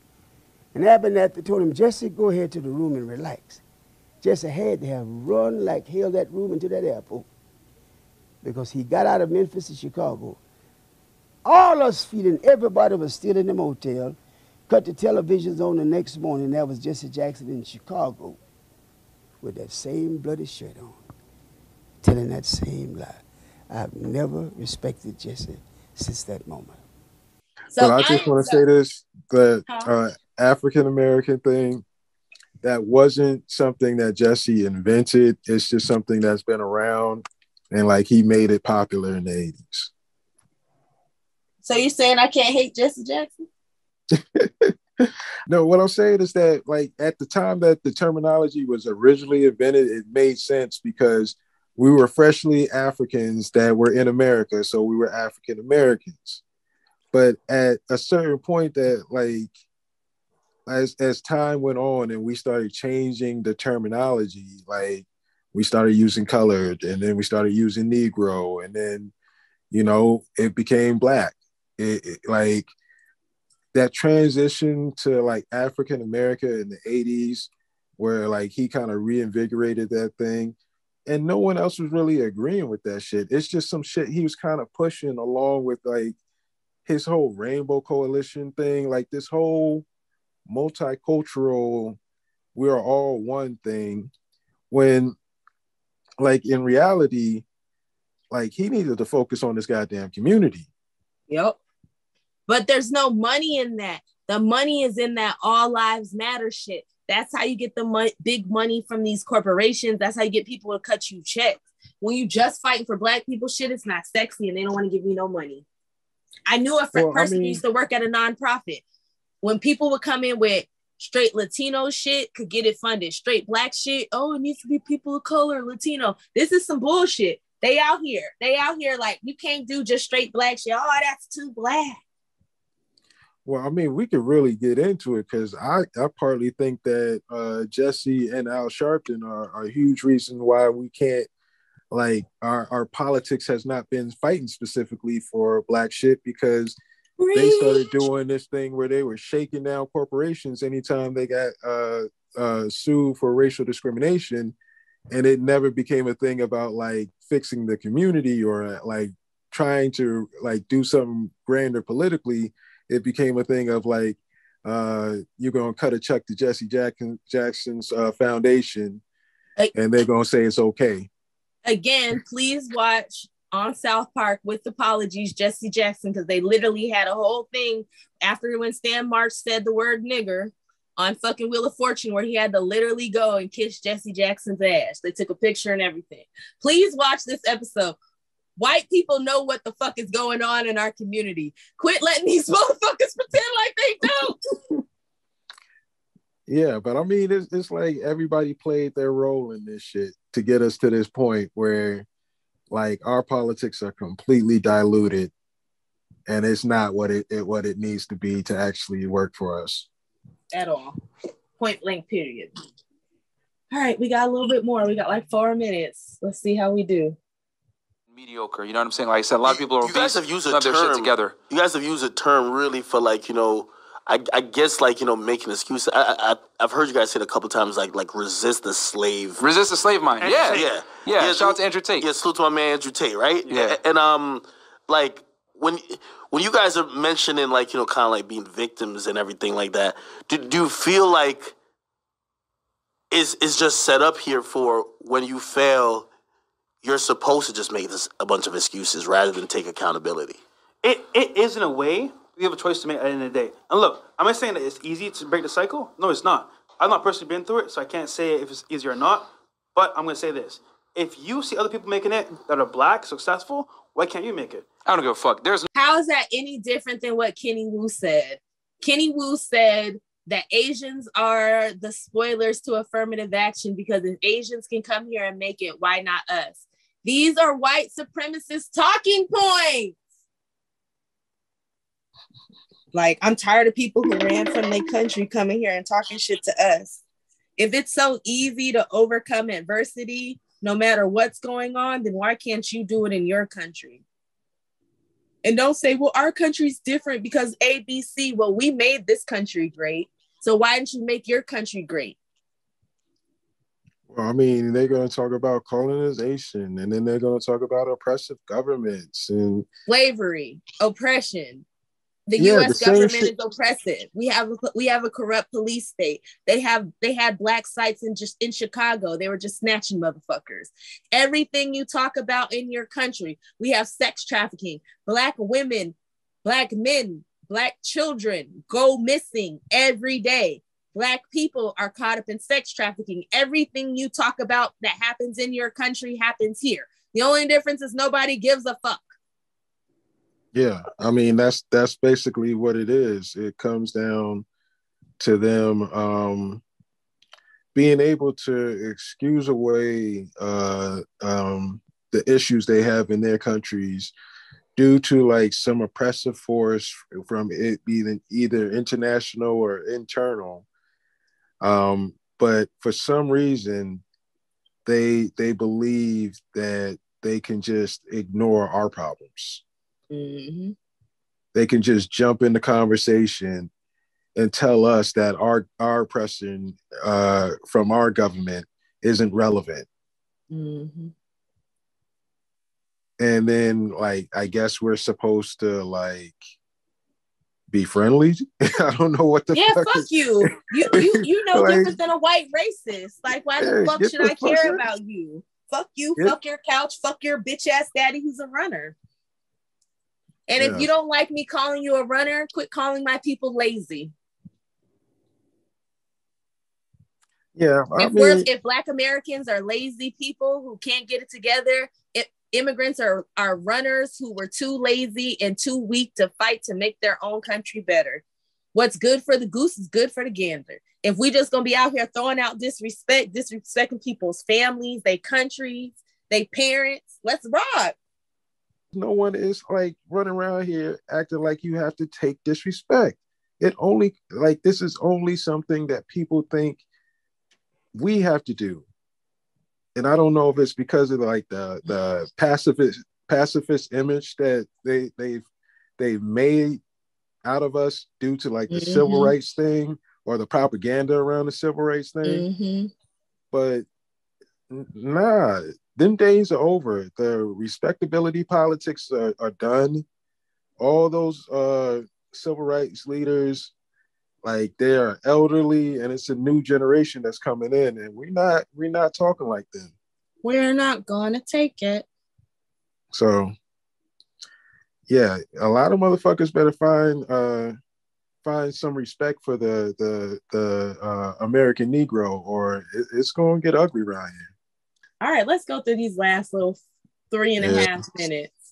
S26: And Abernathy told him, Jesse, go ahead to the room and relax. Jesse had to have run like hell that room into that airport because he got out of Memphis to Chicago. All us feeling, everybody was still in the motel. Cut the televisions on the next morning. That was Jesse Jackson in Chicago with that same bloody shirt on, telling that same lie. I've never respected Jesse since that moment.
S9: but I just want to say this: the uh, African American thing, that wasn't something that Jesse invented. It's just something that's been around, and like he made it popular in the eighties.
S7: So you're saying I can't hate Jesse Jackson?
S9: No, what I'm saying is that like at the time that the terminology was originally invented, it made sense because we were freshly Africans that were in America, so we were African Americans. But at a certain point that like as as time went on and we started changing the terminology, like we started using colored and then we started using Negro and then you know it became black. It, it- like that transition to like African America in the 80s, where like he kind of reinvigorated that thing. And no one else was really agreeing with that shit. It's just some shit he was kind of pushing along with like his whole rainbow coalition thing, like this whole multicultural, we're all one thing. When like in reality, like he needed to focus on this goddamn community.
S7: Yep. But there's no money in that. The money is in that all lives matter shit. That's how you get the mo- big money from these corporations. That's how you get people to cut you checks. When you just fighting for black people, shit, it's not sexy and they don't want to give you no money. I knew a
S9: Well, I
S7: person who
S9: mean-
S7: used to work at a nonprofit. When people would come in with straight Latino shit, could get it funded. Straight black shit, oh, it needs to be people of color, Latino. This is some bullshit. They out here. They out here like you can't do just straight black shit. Oh, that's too black.
S9: Well, I mean, we could really get into it because I, I partly think that uh, Jesse and Al Sharpton are, are a huge reason why we can't, like, our, our politics has not been fighting specifically for black shit because they started doing this thing where they were shaking down corporations anytime they got uh, uh, sued for racial discrimination. And it never became a thing about like fixing the community or like trying to like do something grander politically it became a thing of like uh you're gonna cut a check to jesse Jackson, jackson's uh, foundation and they're gonna say it's okay
S7: Again, please watch on South Park with apologies, Jesse Jackson, because they literally had a whole thing after when Stan Marsh said the word nigger on fucking Wheel of Fortune, where he had to literally go and kiss Jesse Jackson's ass. They took a picture and everything. Please watch this episode. White people know what the fuck is going on in our community. Quit letting these motherfuckers pretend like they don't.
S9: yeah but i mean it's, it's like everybody played their role in this shit to get us to this point where like our politics are completely diluted and it's not what it, it what it needs to be to actually work for us
S7: At all. Point blank, period. All right, we got a little bit more. We got like four minutes. Let's see how we do.
S20: Mediocre. You know what I'm saying? Like I said, a lot of people are
S10: You guys have used a
S20: don't their shit
S10: term.
S20: together.
S10: You guys have used a term really for like you know, I, I guess like you know making excuses. I, I I've heard you guys say it a couple times like like resist the slave.
S20: Resist the slave mind.
S10: Andrew
S20: Yeah.
S10: Tate.
S20: Yeah. Shout out to Andrew Tate.
S10: Yeah, salute to my man Andrew Tate, right?
S20: Yeah.
S10: And um, like when when you guys are mentioning like you know kind of like being victims and everything like that, do, do you feel like is is just set up here for when you fail, you're supposed to just make this a bunch of excuses rather than take accountability?
S23: It it is in a way. We have a choice to make at the end of the day. And look, I'm not saying that it's easy to break the cycle? No, it's not. I've not personally been through it, so I can't say if it's easy or not. But I'm gonna say this: if you see other people making it that are black, successful, why can't you make it?
S20: I don't give a fuck. There's
S7: How is that any different than what Kenny Wu said? Kenny Wu said that Asians are the spoilers to affirmative action because if Asians can come here and make it, why not us? These are white supremacist talking points. Like, I'm tired of people who ran from their country coming here and talking shit to us. If it's so easy to overcome adversity, no matter what's going on, then why can't you do it in your country? And don't say, well, our country's different because ABC. Well, we made this country great. So why didn't you make your country great?
S9: Well i mean they're going to talk about colonization and then they're going to talk about oppressive governments and
S7: Slavery, oppression. The
S9: Yeah,
S7: U.S.
S9: the
S7: government is oppressive. We have a, we have a corrupt police state. They have they had black sites in just in Chicago. They were just snatching motherfuckers. Everything you talk about in your country, we have sex trafficking, black women, black men Black children go missing every day. Black people are caught up in sex trafficking. Everything you talk about that happens in your country happens here. The only difference is nobody gives a fuck.
S9: Yeah, I mean that's that's basically what it is. It comes down to them um, being able to excuse away uh, um, the issues they have in their countries due to like some oppressive force from it being either international or internal. Um, but for some reason, they they believe that they can just ignore our problems.
S7: Mm-hmm.
S9: They can just jump in the conversation and tell us that our our oppression uh, from our government isn't relevant.
S7: Mm-hmm.
S9: And then, like, I guess we're supposed to like be friendly. I don't know what the
S7: yeah,
S9: fuck
S7: fuck you. You you you know
S9: Like-
S7: different than a white racist. Like, why the
S9: Yeah,
S7: fuck should
S9: the
S7: I
S9: fuck
S7: care
S9: out.
S7: about you? Fuck you,
S9: Get-
S7: fuck your couch, fuck your bitch ass daddy who's a runner. And
S9: Yeah.
S7: if you don't like me calling you a runner, quit calling my people lazy.
S9: Yeah, I
S7: if we're if black Americans are lazy people who can't get it together, if immigrants are are runners who were too lazy and too weak to fight to make their own country better. What's good for the goose is good for the gander. If we just gonna be out here throwing out disrespect, disrespecting people's families, their countries, their parents, let's rock.
S9: no one is like running around here acting like you have to take disrespect. It only like this is only something that people think we have to do. And I don't know if it's because of like the the pacifist pacifist image that they they've they've made out of us due to like the civil
S7: Mhm.
S9: rights thing or the propaganda around the civil rights thing.
S7: Mhm.
S9: But nah, them days are over. The respectability politics are, are done. All those uh, civil rights leaders, like they are elderly, and it's a new generation that's coming in, and we're not we're not talking like them.
S7: We're not gonna take it.
S9: So, yeah, a lot of motherfuckers better find uh, find some respect for the the the uh, American Negro, or it, it's gonna get ugly around here.
S7: All right, let's go through these last little three and a half
S9: Yeah.
S7: minutes.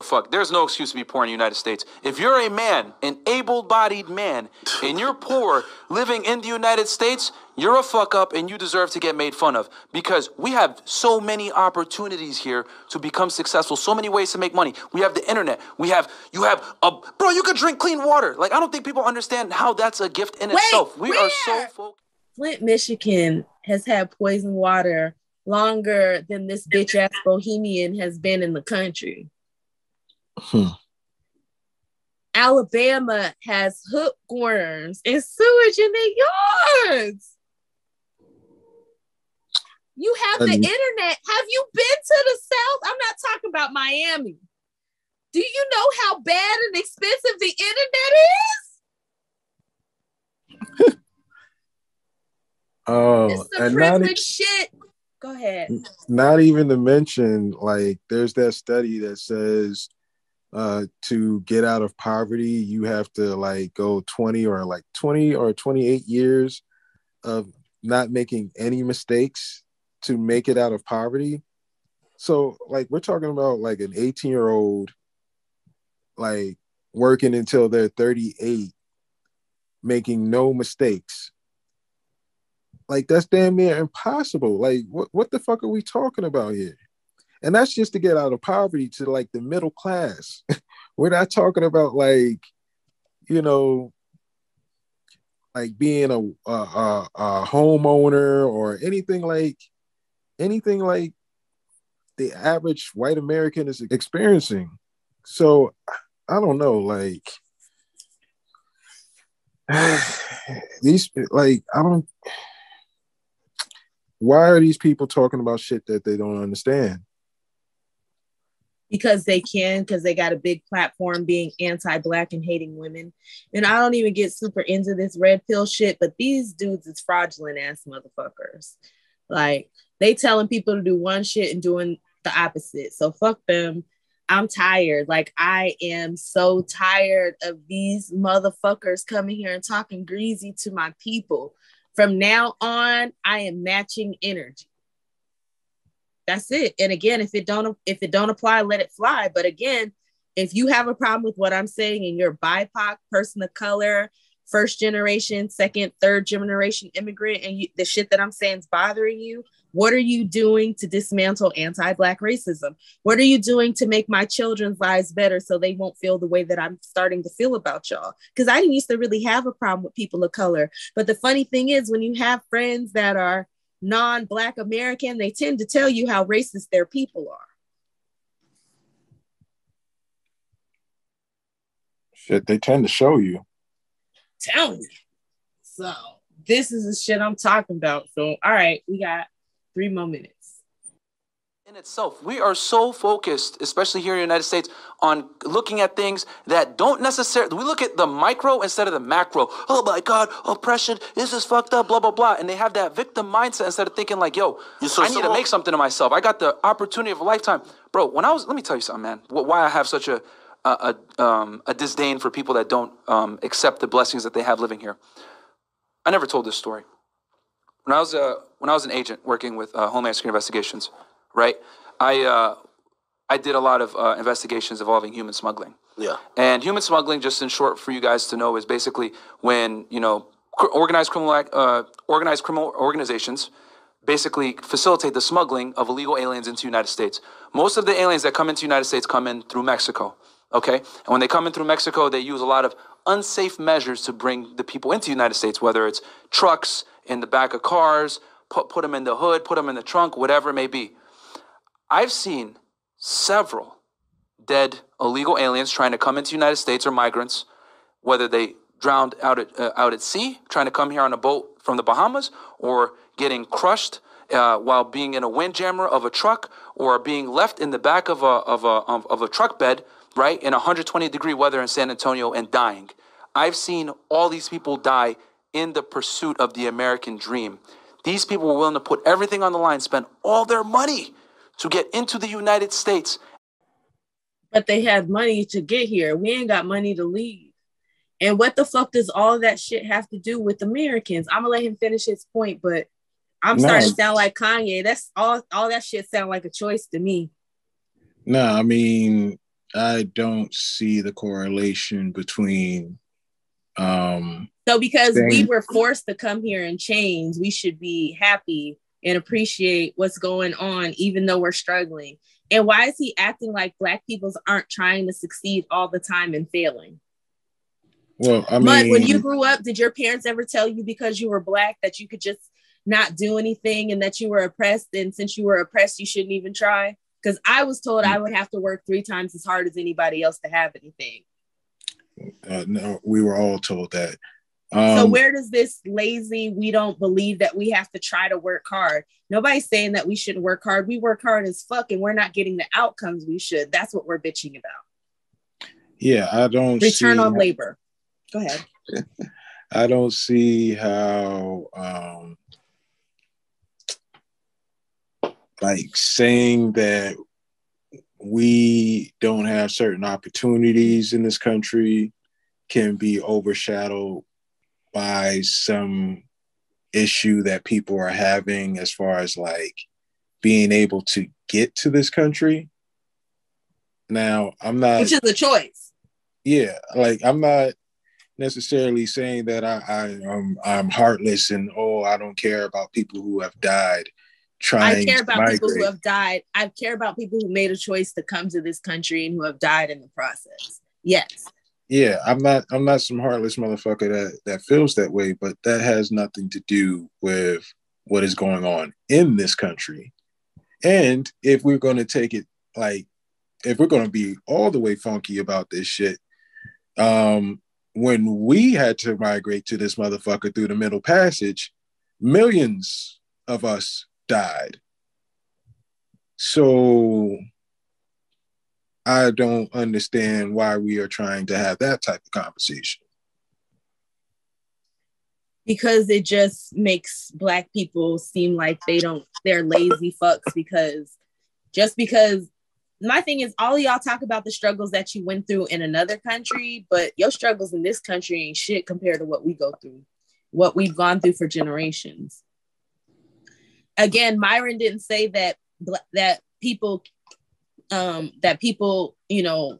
S20: Fuck, there's no excuse to be poor in the United States. If you're a man, an able bodied man, and you're poor living in the United States, you're a fuck up and you deserve to get made fun of because we have so many opportunities here to become successful, so many ways to make money. We have the internet. We have, you have, a, bro, you could drink clean water. Like, I don't think people understand how that's a gift in
S7: Wait,
S20: itself. We are so
S7: where?
S20: focused.
S7: Flint, Michigan has had poison water longer than this bitch ass bohemian has been in the country.
S9: Hmm.
S7: Alabama has hookworms and sewage in their yards. You have the internet. Have you been to the South? I'm not talking about Miami. Do you know how bad and expensive the internet is?
S9: Oh,
S7: It's the
S9: e-
S7: privilege shit. Go ahead.
S9: not even to mention, like, there's that study that says uh, to get out of poverty, you have to like go 20 or like 20 or 28 years of not making any mistakes to make it out of poverty. So, like, we're talking about like an 18 year old, like, working until they're 38, making no mistakes like that's damn near impossible. Like what what the fuck are we talking about here? And that's just to get out of poverty to like the middle class. We're not talking about like, you know, like being a a, a, a homeowner or anything like anything like the average white American is experiencing. So I don't know, like these like I don't why are these people talking about shit that they don't understand?
S7: Because they can because they got a big platform being anti-black and hating women and i don't even get super into this red pill shit but these dudes is fraudulent ass motherfuckers like they telling people to do one shit and doing the opposite so fuck them I'm tired. Like I am so tired of these motherfuckers coming here and talking greasy to my people. From now on, I am matching energy. That's it. And again, if it don't if it don't apply, let it fly. But again, if you have a problem with what I'm saying and you're BIPOC, person of color, first generation, second, third generation immigrant, and you, the shit that I'm saying is bothering you, what are you doing to dismantle anti Black racism? What are you doing to make my children's lives better so they won't feel the way that I'm starting to feel about y'all? Because I didn't used to really have a problem with people of color. But the funny thing is, when you have friends that are non Black American, they tend to tell you how racist their people are.
S9: Shit, they tend to show you.
S7: Tell me. So this is the shit I'm talking about. So all right, we got three more minutes.
S20: In itself. We are so focused, especially here in the United States, on looking at things that don't necessarily. We look at the micro instead of the macro. Oh my God, oppression. This is fucked up. Blah blah blah. And they have that victim mindset instead of thinking like, "Yo,
S10: so
S20: I need to make something of myself. I got the opportunity of a lifetime, bro." When I was, let me tell you something, man. Why I have such a a, a, um, a disdain for people that don't um, accept the blessings that they have living here. I never told this story. When I was a when I was an agent working with uh, Homeland Security Investigations, right? I uh, I did a lot of uh, investigations involving human smuggling.
S10: Yeah.
S20: And human smuggling, just in short, for you guys to know, is basically when you know organized criminal uh, organized criminal organizations basically facilitate the smuggling of illegal aliens into the United States. Most of the aliens that come into the United States come in through Mexico. Okay, and when they come in through Mexico, they use a lot of unsafe measures to bring the people into the United States, whether it's trucks in the back of cars, put put them in the hood, put them in the trunk, whatever it may be. I've seen several dead illegal aliens trying to come into the United States or migrants, whether they drowned out at uh, out at sea trying to come here on a boat from the Bahamas, or getting crushed uh, while being in a windjammer of a truck, or being left in the back of a of a of, a truck bed, right, in 120 degree weather in San Antonio and dying. I've seen all these people die in the pursuit of the American dream. These people were willing to put everything on the line, spend all their money to get into the United States.
S7: But they had money to get here. We ain't got money to leave. And what the fuck does all that shit have to do with Americans? I'm gonna let him finish his point, but I'm starting to sound like Kanye. That's all all that shit sound like a choice to me.
S9: No, I mean, I don't see the correlation between um
S7: So because we were forced to come here in chains, we should be happy and appreciate what's going on, even though we're struggling. And why is he acting like black peoples aren't trying to succeed all the time and failing?
S9: well, I mean
S7: when you grew up, did your parents ever tell you because you were black that you could just not do anything and that you were oppressed? And since you were oppressed, you shouldn't even try? Because I was told I would have to work three times as hard as anybody else to have anything.
S9: uh, no, we were all told that. Um,
S7: so where does this lazy we don't believe that we have to try to work hard? Nobody's saying that we shouldn't work hard. We work hard as fuck and we're not getting the outcomes we should. That's what we're bitching about.
S9: Yeah, I don't
S7: return
S9: see
S7: on labor. Go ahead.
S9: I don't see how um like saying that we don't have certain opportunities in this country can be overshadowed by some issue that people are having as far as like being able to get to this country. Now, I'm not
S7: which is a choice
S9: yeah like i'm not necessarily saying that i, I am i'm heartless and oh i don't care about people who have died trying
S7: i care about
S9: migrate.
S7: people who have died i care about people who made a choice to come to this country and who have died in the process yes
S9: yeah i'm not i'm not some heartless motherfucker that that feels that way but that has nothing to do with what is going on in this country. And if we're going to take it like if we're going to be all the way funky about this shit um when we had to migrate to this motherfucker through the middle passage millions of us died. So I don't understand why we are trying to have that type of conversation.
S7: because it just makes black people seem like they don't they're lazy fucks because just because my thing is all y'all talk about the struggles that you went through in another country, but your struggles in this country ain't shit compared to what we go through, what we've gone through for generations. Again, Myron didn't say that that people um that people, you know,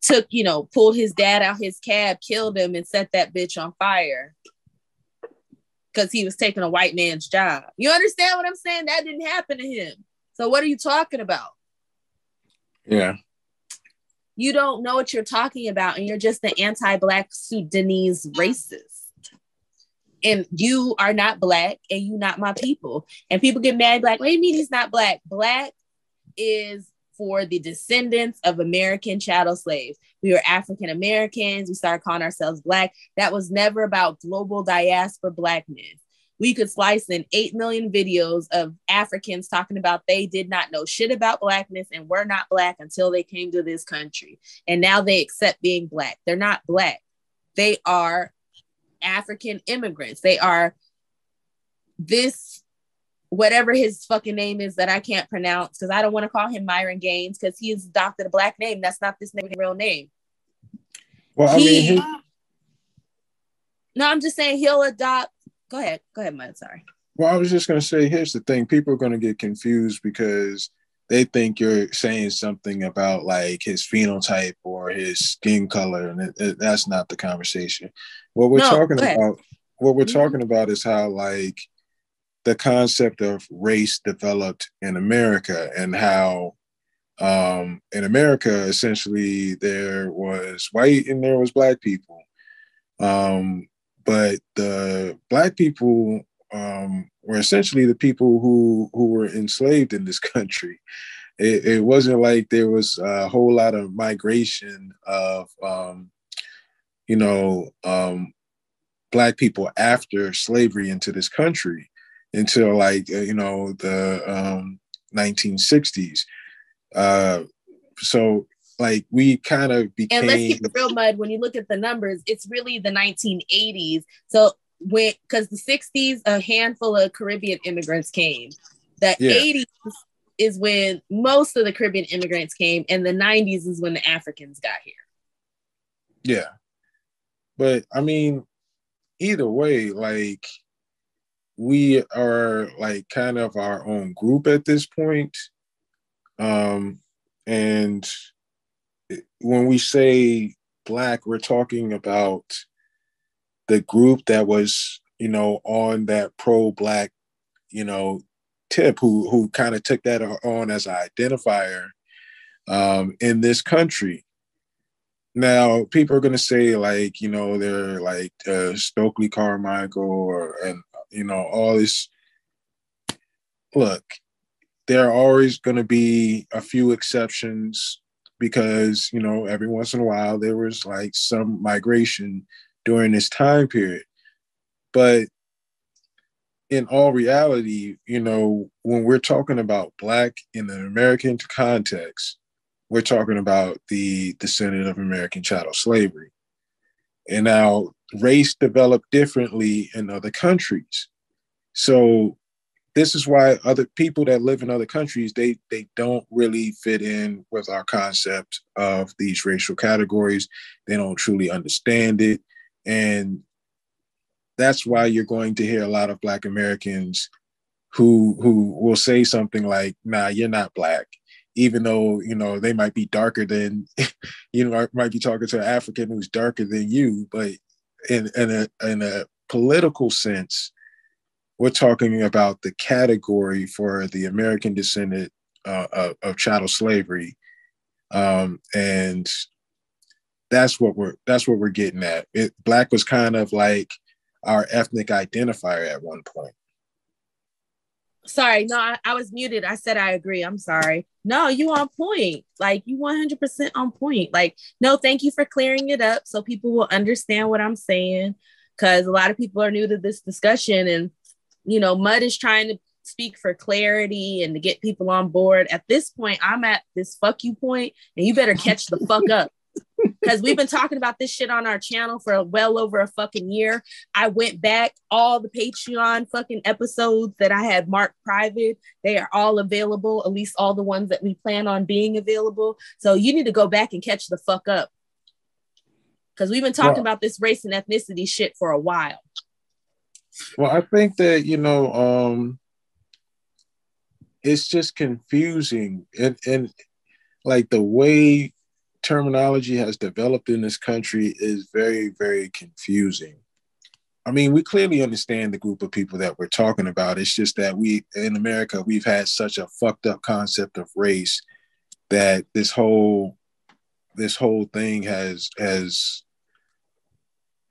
S7: took, you know, pulled his dad out his cab, killed him, and set that bitch on fire because he was taking a white man's job. You understand what I'm saying? That didn't happen to him. So what are you talking about?
S9: Yeah.
S7: You don't know what you're talking about, and you're just the anti-black Sudanese racist. And you are not black, and you not my people. And people get mad, like, what do you mean he's not black? Black is for the descendants of American chattel slaves. We were African Americans. We started calling ourselves black. That was never about global diaspora blackness. We could slice in 8 million videos of Africans talking about they did not know shit about blackness and were not black until they came to this country. And now they accept being black. They're not black. They are African immigrants. They are this whatever his fucking name is that I can't pronounce because I don't want to call him Myron Gaines because he's adopted a black name. That's not this nigga's real name.
S9: Well, I mean, he,
S7: No, I'm just saying he'll adopt. Go ahead. Go ahead, Mud. Sorry.
S9: well, I was just gonna say, here's the thing: people are gonna get confused because they think you're saying something about like his phenotype or his skin color, and it, it- that's not the conversation. What we're
S7: No,
S9: talking about, what we're mm-hmm. talking about, is how like the concept of race developed in America and how um, in America essentially there was white and there was black people. Um, but the black people um, were essentially the people who who were enslaved in this country. It, it wasn't like there was a whole lot of migration of um, you know um, black people after slavery into this country until like uh, you know the um, 1960s. Uh, so like we kind of became
S7: And let's keep it real, Mud. When you look at the numbers, it's really the 1980s. So when because the 60s, a handful of Caribbean immigrants came. The
S9: Yeah.
S7: 80s is when most of the Caribbean immigrants came, and the 90s is when the Africans got here.
S9: Yeah. But I mean, either way, like we are like kind of our own group at this point. Um, and when we say black, we're talking about the group that was, you know, on that pro-black, you know, tip who who kind of took that on as an identifier um, in this country. Now, people are going to say, like, you know, they're like uh, Stokely Carmichael or, and, you know, all this. Look, there are always going to be a few exceptions because, you know, every once in a while there was like some migration during this time period. But in all reality, you know, when we're talking about Black in an American context, we're talking about the descendant of American chattel slavery. And now race developed differently in other countries. So this is why other people that live in other countries, they they don't really fit in with our concept of these racial categories. They don't truly understand it. And that's why you're going to hear a lot of black Americans who who will say something like, nah, you're not black even though you know they might be darker than you know might be talking to an African who's darker than you, but in in a in a political sense, we're talking about the category for the American descendant uh, of, of chattel slavery, um, and that's what we're that's what we're getting at. It, black was kind of like our ethnic identifier at one point.
S7: Sorry, no, I, I was muted. I said I agree. I'm sorry. No, you on point. Like you 100% on point. Like, no, thank you for clearing it up so people will understand what I'm saying. Because a lot of people are new to this discussion, and you know, Mud is trying to speak for clarity and to get people on board. At this point, I'm at this fuck you point, and you better catch the fuck up Because we've been talking about this shit on our channel for well over a fucking year. I went back all the Patreon fucking episodes that I had marked private. They are all available, at least all the ones that we plan on being available. So you need to go back and catch the fuck up. Because we've been talking
S9: Well-
S7: about this race and ethnicity shit for a while.
S9: Well, I think that you know, um, it's just confusing, and and like the way terminology has developed in this country is very, very confusing. I mean, we clearly understand the group of people that we're talking about. It's just that we in America we've had such a fucked up concept of race that this whole this whole thing has has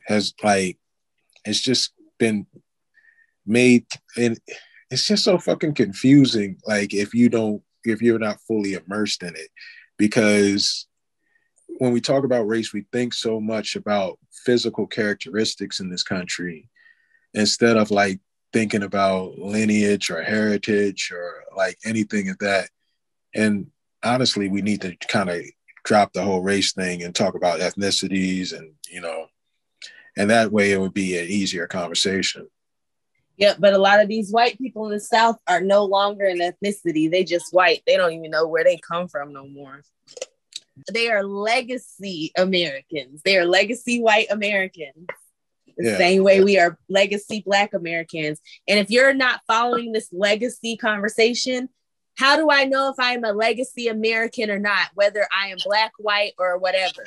S9: has like it's just been made and it's just so fucking confusing like if you don't if you're not fully immersed in it because when we talk about race we think so much about physical characteristics in this country instead of like thinking about lineage or heritage or like anything of that and honestly we need to kind of drop the whole race thing and talk about ethnicities and you know and that way it would be an easier conversation
S7: Yep, but a lot of these white people in the South are no longer an ethnicity. They just white. They don't even know where they come from no more. They are legacy Americans. They are legacy white Americans. The
S9: Yeah.
S7: same way we are legacy black Americans. And if you're not following this legacy conversation, how do I know if I'm a legacy American or not, whether I am black, white, or whatever?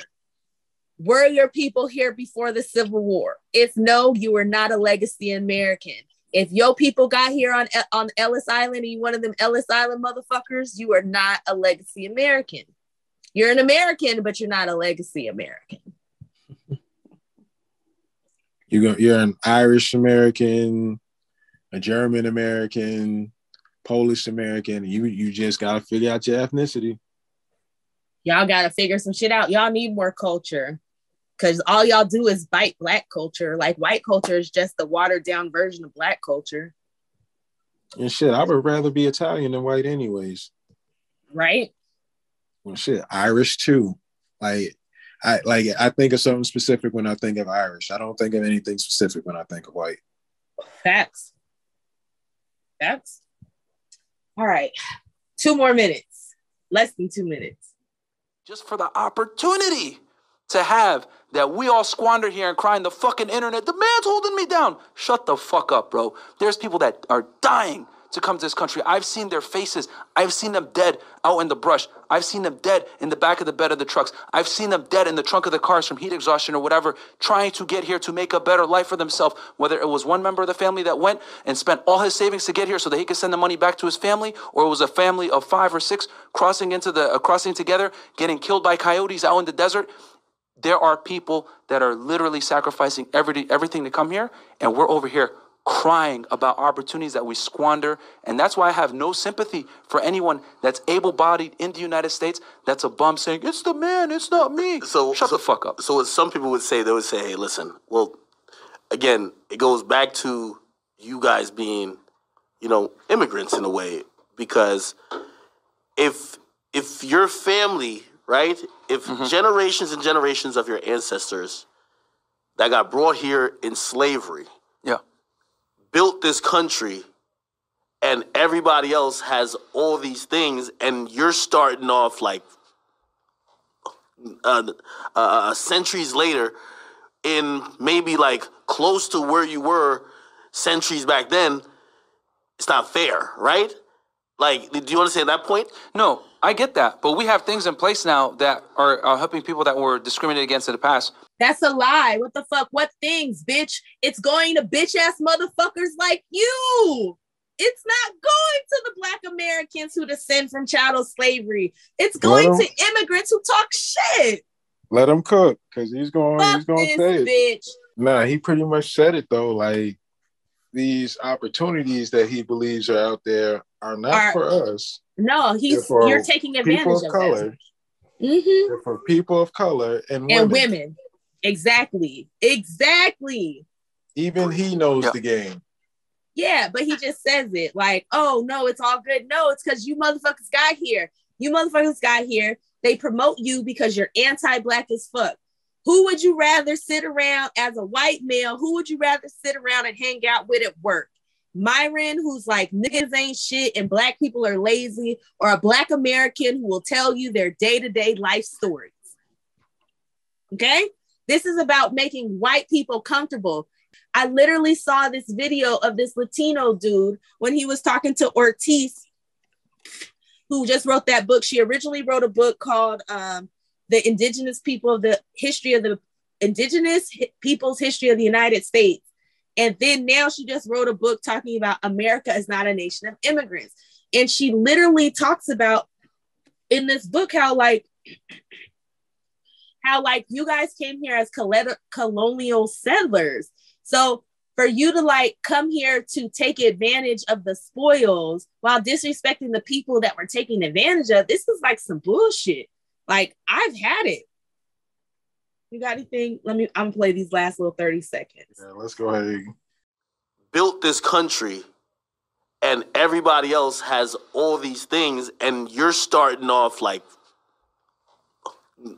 S7: Were your people here before the Civil War? If no, you are not a legacy American. If your people got here on on Ellis Island and you one of them Ellis Island motherfuckers, you are not a legacy American. You're an American, but you're not a legacy American.
S9: you go you're an irish american a german american polish american you you just got to figure out your ethnicity
S7: Y'all gotta figure some shit out. Y'all need more culture. Cause all y'all do is bite black culture. Like white culture is just the watered down version of black culture,
S9: and shit i would rather be italian than white anyways
S7: right?
S9: Well shit irish too like i like i think of something specific when i think of irish i don't think of anything specific when i think of white
S7: Facts. Facts. All right. Two more minutes. Less than two minutes.
S20: just for the opportunity to have that we all squander here and cry in the fucking internet. The man's holding me down. Shut the fuck up, bro. There's people that are dying to come to this country. I've seen their faces. I've seen them dead out in the brush. I've seen them dead in the back of the bed of the trucks. I've seen them dead in the trunk of the cars from heat exhaustion or whatever, trying to get here to make a better life for themselves. Whether it was one member of the family that went and spent all his savings to get here so that he could send the money back to his family, or it was a family of five or six crossing into the uh, crossing together, getting killed by coyotes out in the desert there are people that are literally sacrificing every, everything to come here, and we're over here crying about opportunities that we squander. And that's why I have no sympathy for anyone that's able bodied in the United States that's a bum saying, it's the man, it's not me.
S10: So
S20: shut the fuck up.
S10: So what some people would say, they would say, hey, listen, well, again, it goes back to you guys being, you know, immigrants in a way, because if if your family, right, if
S20: Mm-hmm.
S10: generations and generations of your ancestors that got brought here in slavery,
S20: yeah,
S10: built this country, and everybody else has all these things, and you're starting off like uh, uh, centuries later, in maybe like close to where you were centuries back then, it's not fair, right? Like, do you understand that point?
S20: No, I get that. But we have things in place now that are, are helping people that were discriminated against in the past.
S7: That's a lie. What the fuck? What things, bitch? It's going to bitch ass motherfuckers like you. It's not going to the black Americans who descend from chattel slavery. It's going
S9: Well-
S7: to immigrants who talk shit.
S9: let him cook because he's going he's going
S7: this
S9: to say it
S7: bitch.
S9: Nah, he pretty much said it though. Like these opportunities that he believes are out there are not
S7: Are-
S9: for us.
S7: No, he's
S9: for
S7: you're taking advantage
S9: people
S7: of
S9: of color.
S7: that. Mhm.
S9: They're for people of color and women.
S7: And women. Exactly. Exactly.
S9: Even he knows the game.
S7: Yeah, but he just says it like, oh no, it's all good. No, it's because you motherfuckers got here. You motherfuckers got here. They promote you because you're anti-black as fuck. Who would you rather sit around as a white male? Who would you rather sit around and hang out with at work? Myron, who's like niggas ain't shit and black people are lazy, or a black American who will tell you their day-to-day life stories. Okay? This is about making white people comfortable. I literally saw this video of this Latino dude when he was talking to Ortiz, who just wrote that book. She originally wrote a book called um, The Indigenous People the History of the Indigenous People's History of the United States. And then now she just wrote a book talking about America is not a nation of immigrants. And she literally talks about in this book how, like, how like you guys came here as colonial settlers. So for you to like come here to take advantage of the spoils while disrespecting the people that were taking advantage of, this is like some bullshit. Like I've had it. You got anything? Let me. I'm gonna play these last little thirty seconds.
S9: Yeah, let's go ahead.
S10: Built this country, and everybody else has all these things, and you're starting off like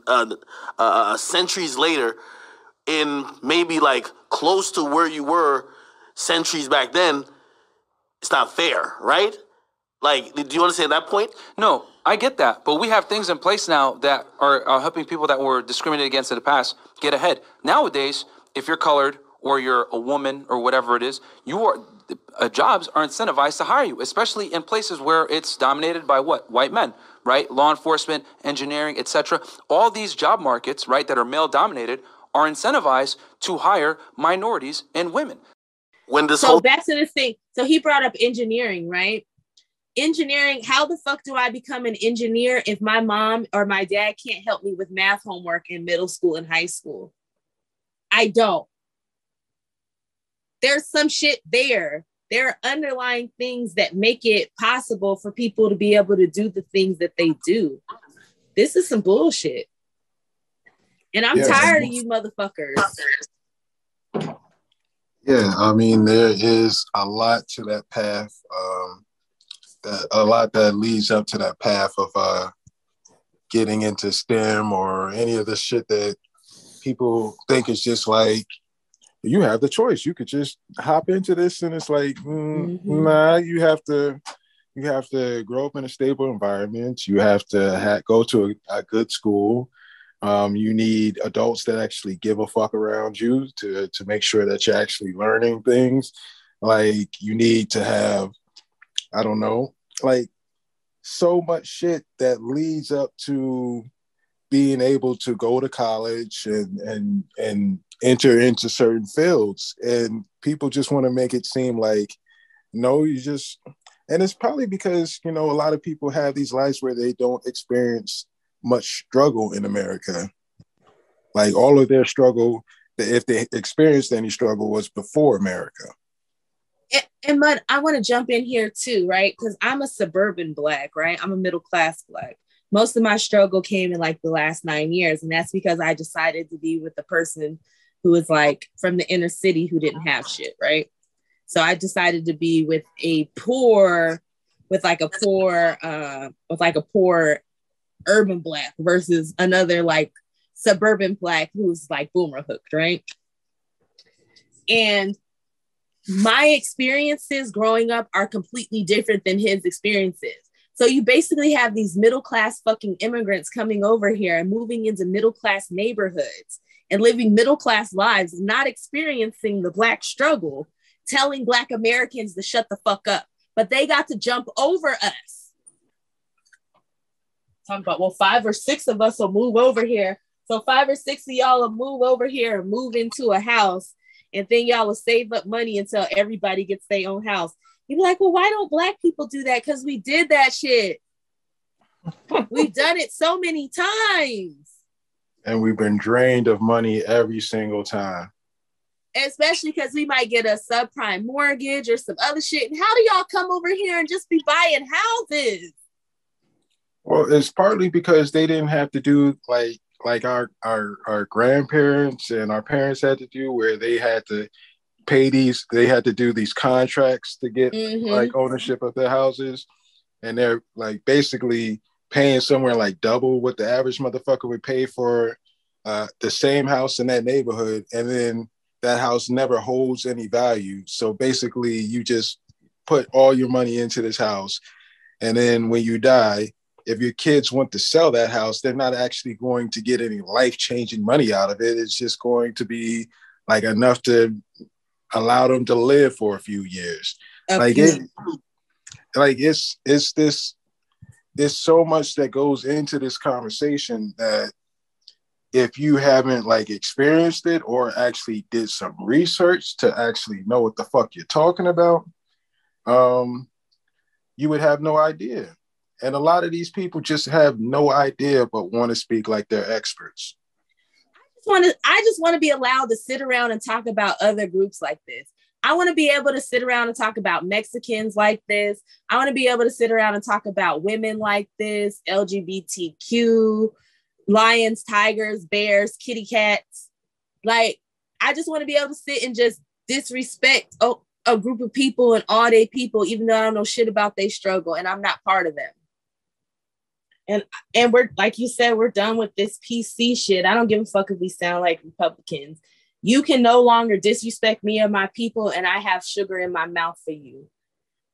S10: uh, uh, centuries later, in maybe like close to where you were centuries back then. It's not fair, right? Like, do you understand that point?
S20: No, I get that, but we have things in place now that are, are helping people that were discriminated against in the past get ahead. Nowadays, if you're colored or you're a woman or whatever it is, you are uh, jobs are incentivized to hire you, especially in places where it's dominated by what white men, right? Law enforcement, engineering, etc. All these job markets, right, that are male dominated, are incentivized to hire minorities and women.
S10: When this
S7: so
S10: whole
S7: back to this thing. So he brought up engineering, right? Engineering how the fuck do i become an engineer if my mom or my dad can't help me with math homework in middle school and high school? I don't. There's some shit there. There are underlying things that make it possible for people to be able to do the things that they do. This is some bullshit. And i'm
S9: Yeah.
S7: tired of you motherfuckers.
S9: Yeah, I mean there is a lot to that path. Um, that a lot that leads up to that path of uh, getting into STEM or any of the shit that people think is just like you have the choice. You could just hop into this, and it's like, mm, nah, you have to. You have to grow up in a stable environment. You have to ha- go to a, a good school. Um, you need adults that actually give a fuck around you to to make sure that you're actually learning things. Like you need to have, I don't know, like so much shit that leads up to being able to go to college and and and enter into certain fields. And people just want to make it seem like no, you just and it's probably because you know a lot of people have these lives where they don't experience much struggle in America. Like all of their struggle, if they experienced any struggle, was before America.
S7: And, and Mud, I want to jump in here too, right? Because I'm a suburban black, right? I'm a middle class black. Most of my struggle came in like the last nine years, and that's because I decided to be with the person who was like from the inner city who didn't have shit, right? So I decided to be with a poor, with like a poor, uh, with like a poor urban black versus another like suburban black who's like boomer hooked, right? And my experiences growing up are completely different than his experiences. So you basically have these middle class fucking immigrants coming over here and moving into middle class neighborhoods and living middle class lives, not experiencing the black struggle, telling black Americans to shut the fuck up. But they got to jump over us. Talking about, well, five or six of us will move over here. So five or six of y'all will move over here and move into a house and then y'all will save up money until everybody gets their own house. You'd be like, well, why don't black people do that? Because we did that shit. We've done it so many times,
S9: And we've been drained of money every single time.
S7: especially because we might get a subprime mortgage or some other shit. And how do y'all come over here and just be buying houses?
S9: Well, it's partly because they didn't have to do like like our our our grandparents and our parents had to do, where they had to pay these, they had to do these contracts to get
S7: Mhm.
S9: like ownership of their houses, and they're like basically paying somewhere like double what the average motherfucker would pay for uh, the same house in that neighborhood, and then that house never holds any value. So basically, you just put all your money into this house, and then when you die, if your kids want to sell that house, they're not actually going to get any life changing money out of it. It's just going to be like enough to allow them to live for a few years. Like it, like it's it's this there's so much that goes into this conversation that if you haven't like experienced it or actually did some research to actually know what the fuck you're talking about, um, you would have no idea. And a lot of these people just have no idea but want to speak like they're experts.
S7: I just want to I just want to be allowed to sit around and talk about other groups like this. I want to be able to sit around and talk about Mexicans like this. I want to be able to sit around and talk about women like this, LGBTQ, lions, tigers, bears, kitty cats. Like I just want to be able to sit and just disrespect a, a group of people and all they people, even though I don't know shit about their struggle and I'm not part of them. And and we're like you said, we're done with this PC shit. I don't give a fuck if we sound like Republicans. You can no longer disrespect me or my people, and I have sugar in my mouth for you.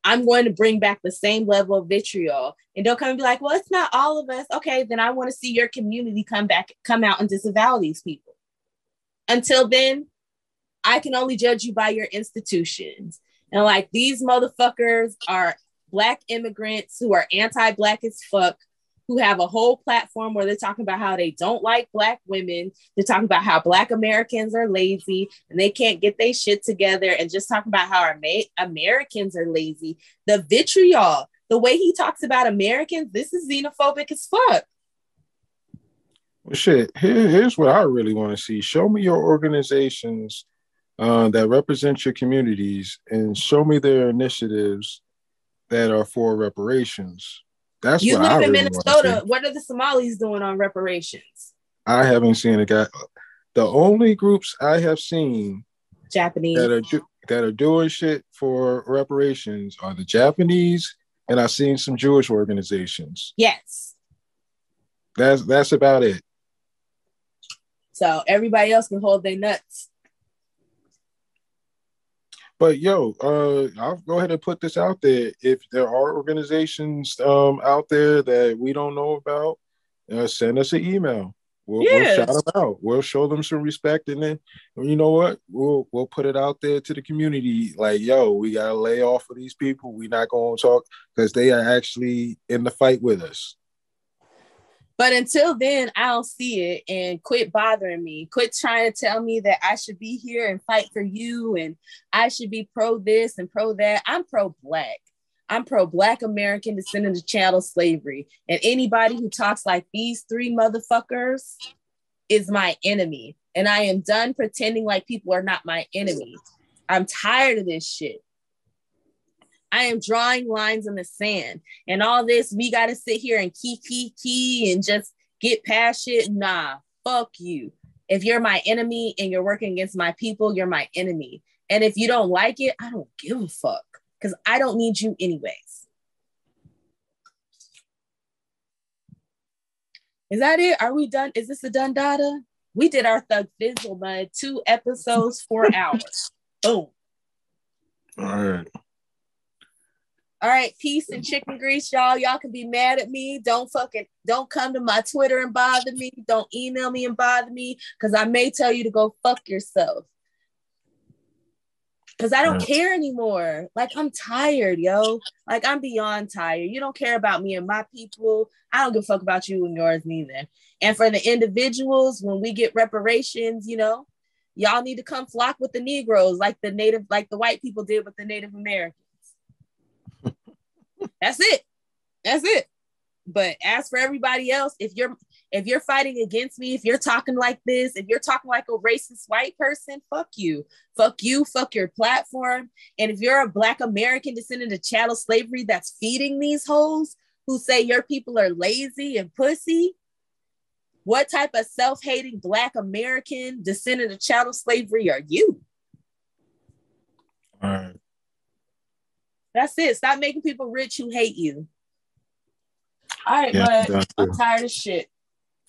S7: I'm going to bring back the same level of vitriol. And don't come and be like, well, it's not all of us. Okay, then I want to see your community come back, come out and disavow these people. Until then, I can only judge you by your institutions. And like these motherfuckers are black immigrants who are anti-black as fuck, who have a whole platform where they're talking about how they don't like black women. They're talking about how black Americans are lazy and they can't get their shit together, and just talking about how Ama- Americans are lazy. The vitriol, the way he talks about Americans, this is xenophobic as fuck.
S9: Well, shit, here, here's what I really want to see. Show me your organizations uh, that represent your communities and show me their initiatives that are for reparations. That's
S7: you
S9: what I
S7: live in
S9: really
S7: Minnesota. What are the Somalis doing on reparations?
S9: I haven't seen a guy. The only groups I have seen
S7: Japanese.
S9: that are do, that are doing shit for reparations are the Japanese, and I've seen some Jewish organizations.
S7: Yes.
S9: That's that's about it.
S7: So everybody else can hold their nuts.
S9: But yo, uh, I'll go ahead and put this out there. If there are organizations um, out there that we don't know about, uh, send us an email. We'll, we'll shout them out. We'll show them some respect, and then you know what? We'll we'll put it out there to the community. Like, yo, we gotta lay off of these people. We're not going to talk because they are actually in the fight with us.
S7: But until then, I don't see it and quit bothering me. Quit trying to tell me that I should be here and fight for you and I should be pro this and pro that. I'm pro black. I'm pro black American descendant of chattel slavery. And anybody who talks like these three motherfuckers is my enemy. And I am done pretending like people are not my enemy. I'm tired of this shit. I am drawing lines in the sand. And all this, we got to sit here and key, key, key and just get past shit. Nah, fuck you. If you're my enemy and you're working against my people, you're my enemy. And if you don't like it, I don't give a fuck because I don't need you anyways. Is that it? Are we done? Is this a done data? We did our Thug Fizzle, bud. Two episodes, four hours. Boom.
S9: All right.
S7: All right, peace and chicken grease, y'all. Y'all can be mad at me. Don't fucking don't come to my Twitter and bother me. Don't email me and bother me because I may tell you to go fuck yourself. Cause I don't care anymore. Like I'm tired, yo. Like I'm beyond tired. You don't care about me and my people. I don't give a fuck about you and yours neither. And for the individuals, when we get reparations, you know, y'all need to come flock with the Negroes, like the native, like the white people did with the Native Americans. That's it. That's it. But as for everybody else, if you're if you're fighting against me, if you're talking like this, if you're talking like a racist white person, fuck you. Fuck you, fuck your platform. And if you're a black American descendant of chattel slavery that's feeding these hoes who say your people are lazy and pussy, what type of self-hating black American descendant of chattel slavery are you?
S9: All right.
S7: That's it. Stop making people rich who hate you. All right,
S9: Yeah,
S7: but I'm tired of shit.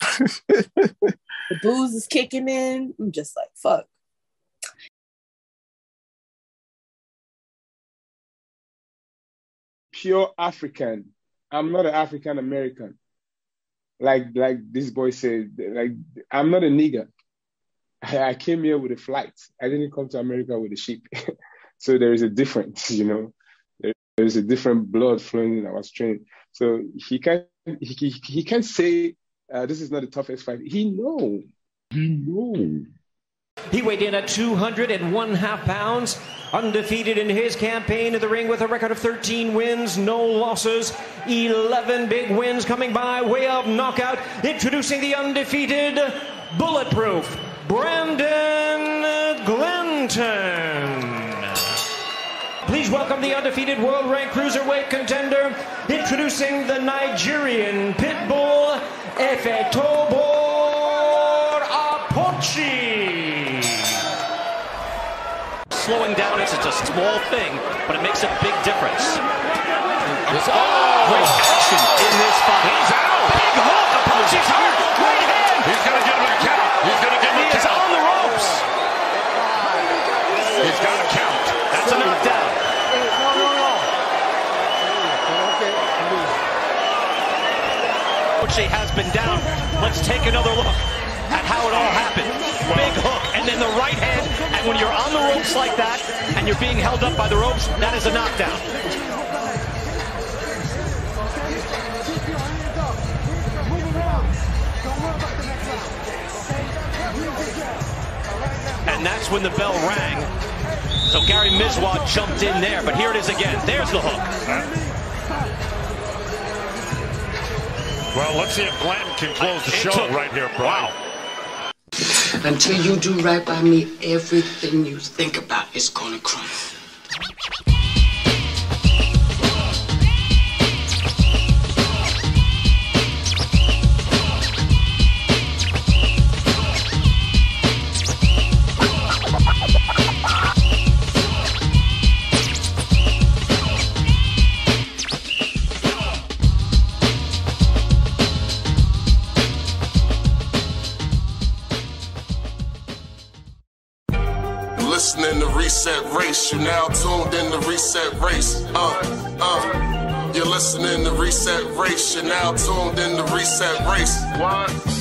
S7: the booze is kicking in. I'm just like, fuck.
S27: pure African. I'm not an African American. Like like this boy said, like I'm not a nigger. I, I came here with a flight. I didn't come to America with a ship. so there is a difference, you know. There, is a different blood flowing in our stream. So he can't he, he, he can't say uh, this is not the toughest fight. He know. He know.
S28: He weighed in at 201 half pounds, undefeated in his campaign in the ring with a record of 13 wins, no losses, 11 big wins coming by way of knockout. Introducing the undefeated, bulletproof, Brandon Glanton. Please welcome the undefeated world ranked cruiserweight contender, introducing the Nigerian pitbull, Efetobor Apochi.
S29: Slowing down is it's a small thing, but it makes a big difference.
S22: It's oh,
S29: Great action in this fight. He's out. Big hook. Apochi's hurt. Right hand.
S22: He's gonna give him a count. He's gonna give him
S29: He
S22: a
S29: is
S22: count.
S29: on the ropes.
S22: He's got a count.
S29: That's a knockdown. Apochi has been down. Let's take another look at how it all happened. Big hook and then the right hand. And when you're on the ropes like that and you're being held up by the ropes, that is a knockdown. And that's when the bell rang. So Gary Mizwa jumped in there, but here it is again. There's the hook.
S22: Well, let's see if Glenn can close the show right here, Brian.
S30: Until you do right by me, everything you think about is gonna crumble.
S6: Reset Race, you now tuned in to Reset Race. Uh, uh. You're listening to Reset Race, you're now tuned in to Reset Race.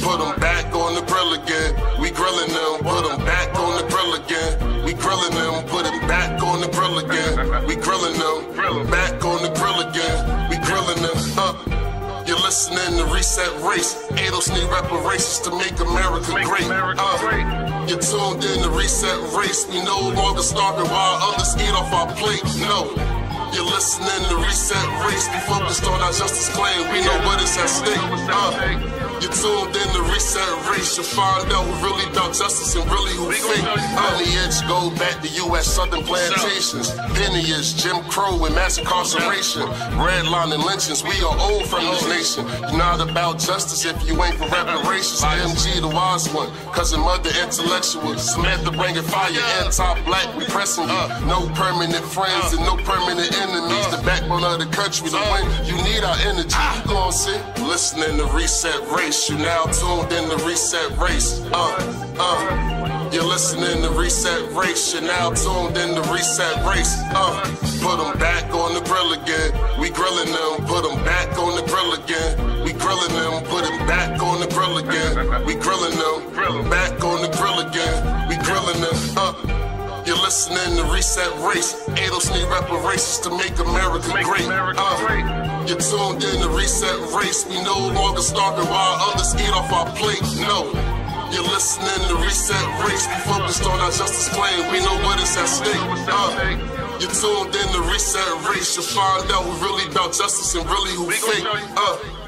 S6: Put them back on the grill again. We grilling them, put them back on the grill again. We grilling them, put them back on the grill again. We grilling them, back on the grill again. We grilling them, uh. You're listening to Reset Race. ADOS need reparations to make America great. Uh, you're tuned in to Reset Race. We no longer starving while others eat off our plate. No. You're listening to Reset Race. We focused on our justice claim. We know what is at stake. Uh, you're tuned in to Reset Race. You'll find out who really about justice and really who fake. Lineage go back to U.S. Southern plantations. Lineage, Jim Crow and mass incarceration. Redline and lynchings. We are old from this nation. You're not about justice if you ain't for reparations. MG the wise one. Cousin mother intellectual. Samantha bringing fire. Anti-black. We pressing you. No permanent friends and no permanent enemies. The backbone of the country. To win, you need our energy. You gon' see. Listening to Reset Race. You now tuned in to Reset Race. Uh, uh. You're listening to Reset Race. You're now tuned in to Reset Race. Uh, put them back on the grill again. We grilling them. Put them back on the grill again. We grilling them. Put them back on the grill again. We grilling them. Back on the grill again. We grilling them. Uh. You're listening to Reset Race. ADOS need reparations to make America great. Uh, you're tuned in to Reset Race. We no longer starving while others eat off our plate. No. You're listening to Reset Race. We focused on our justice claim. We know what is at stake. Uh, you're tuned in to Reset Race. You'll find out who really about justice and really who fake. Uh,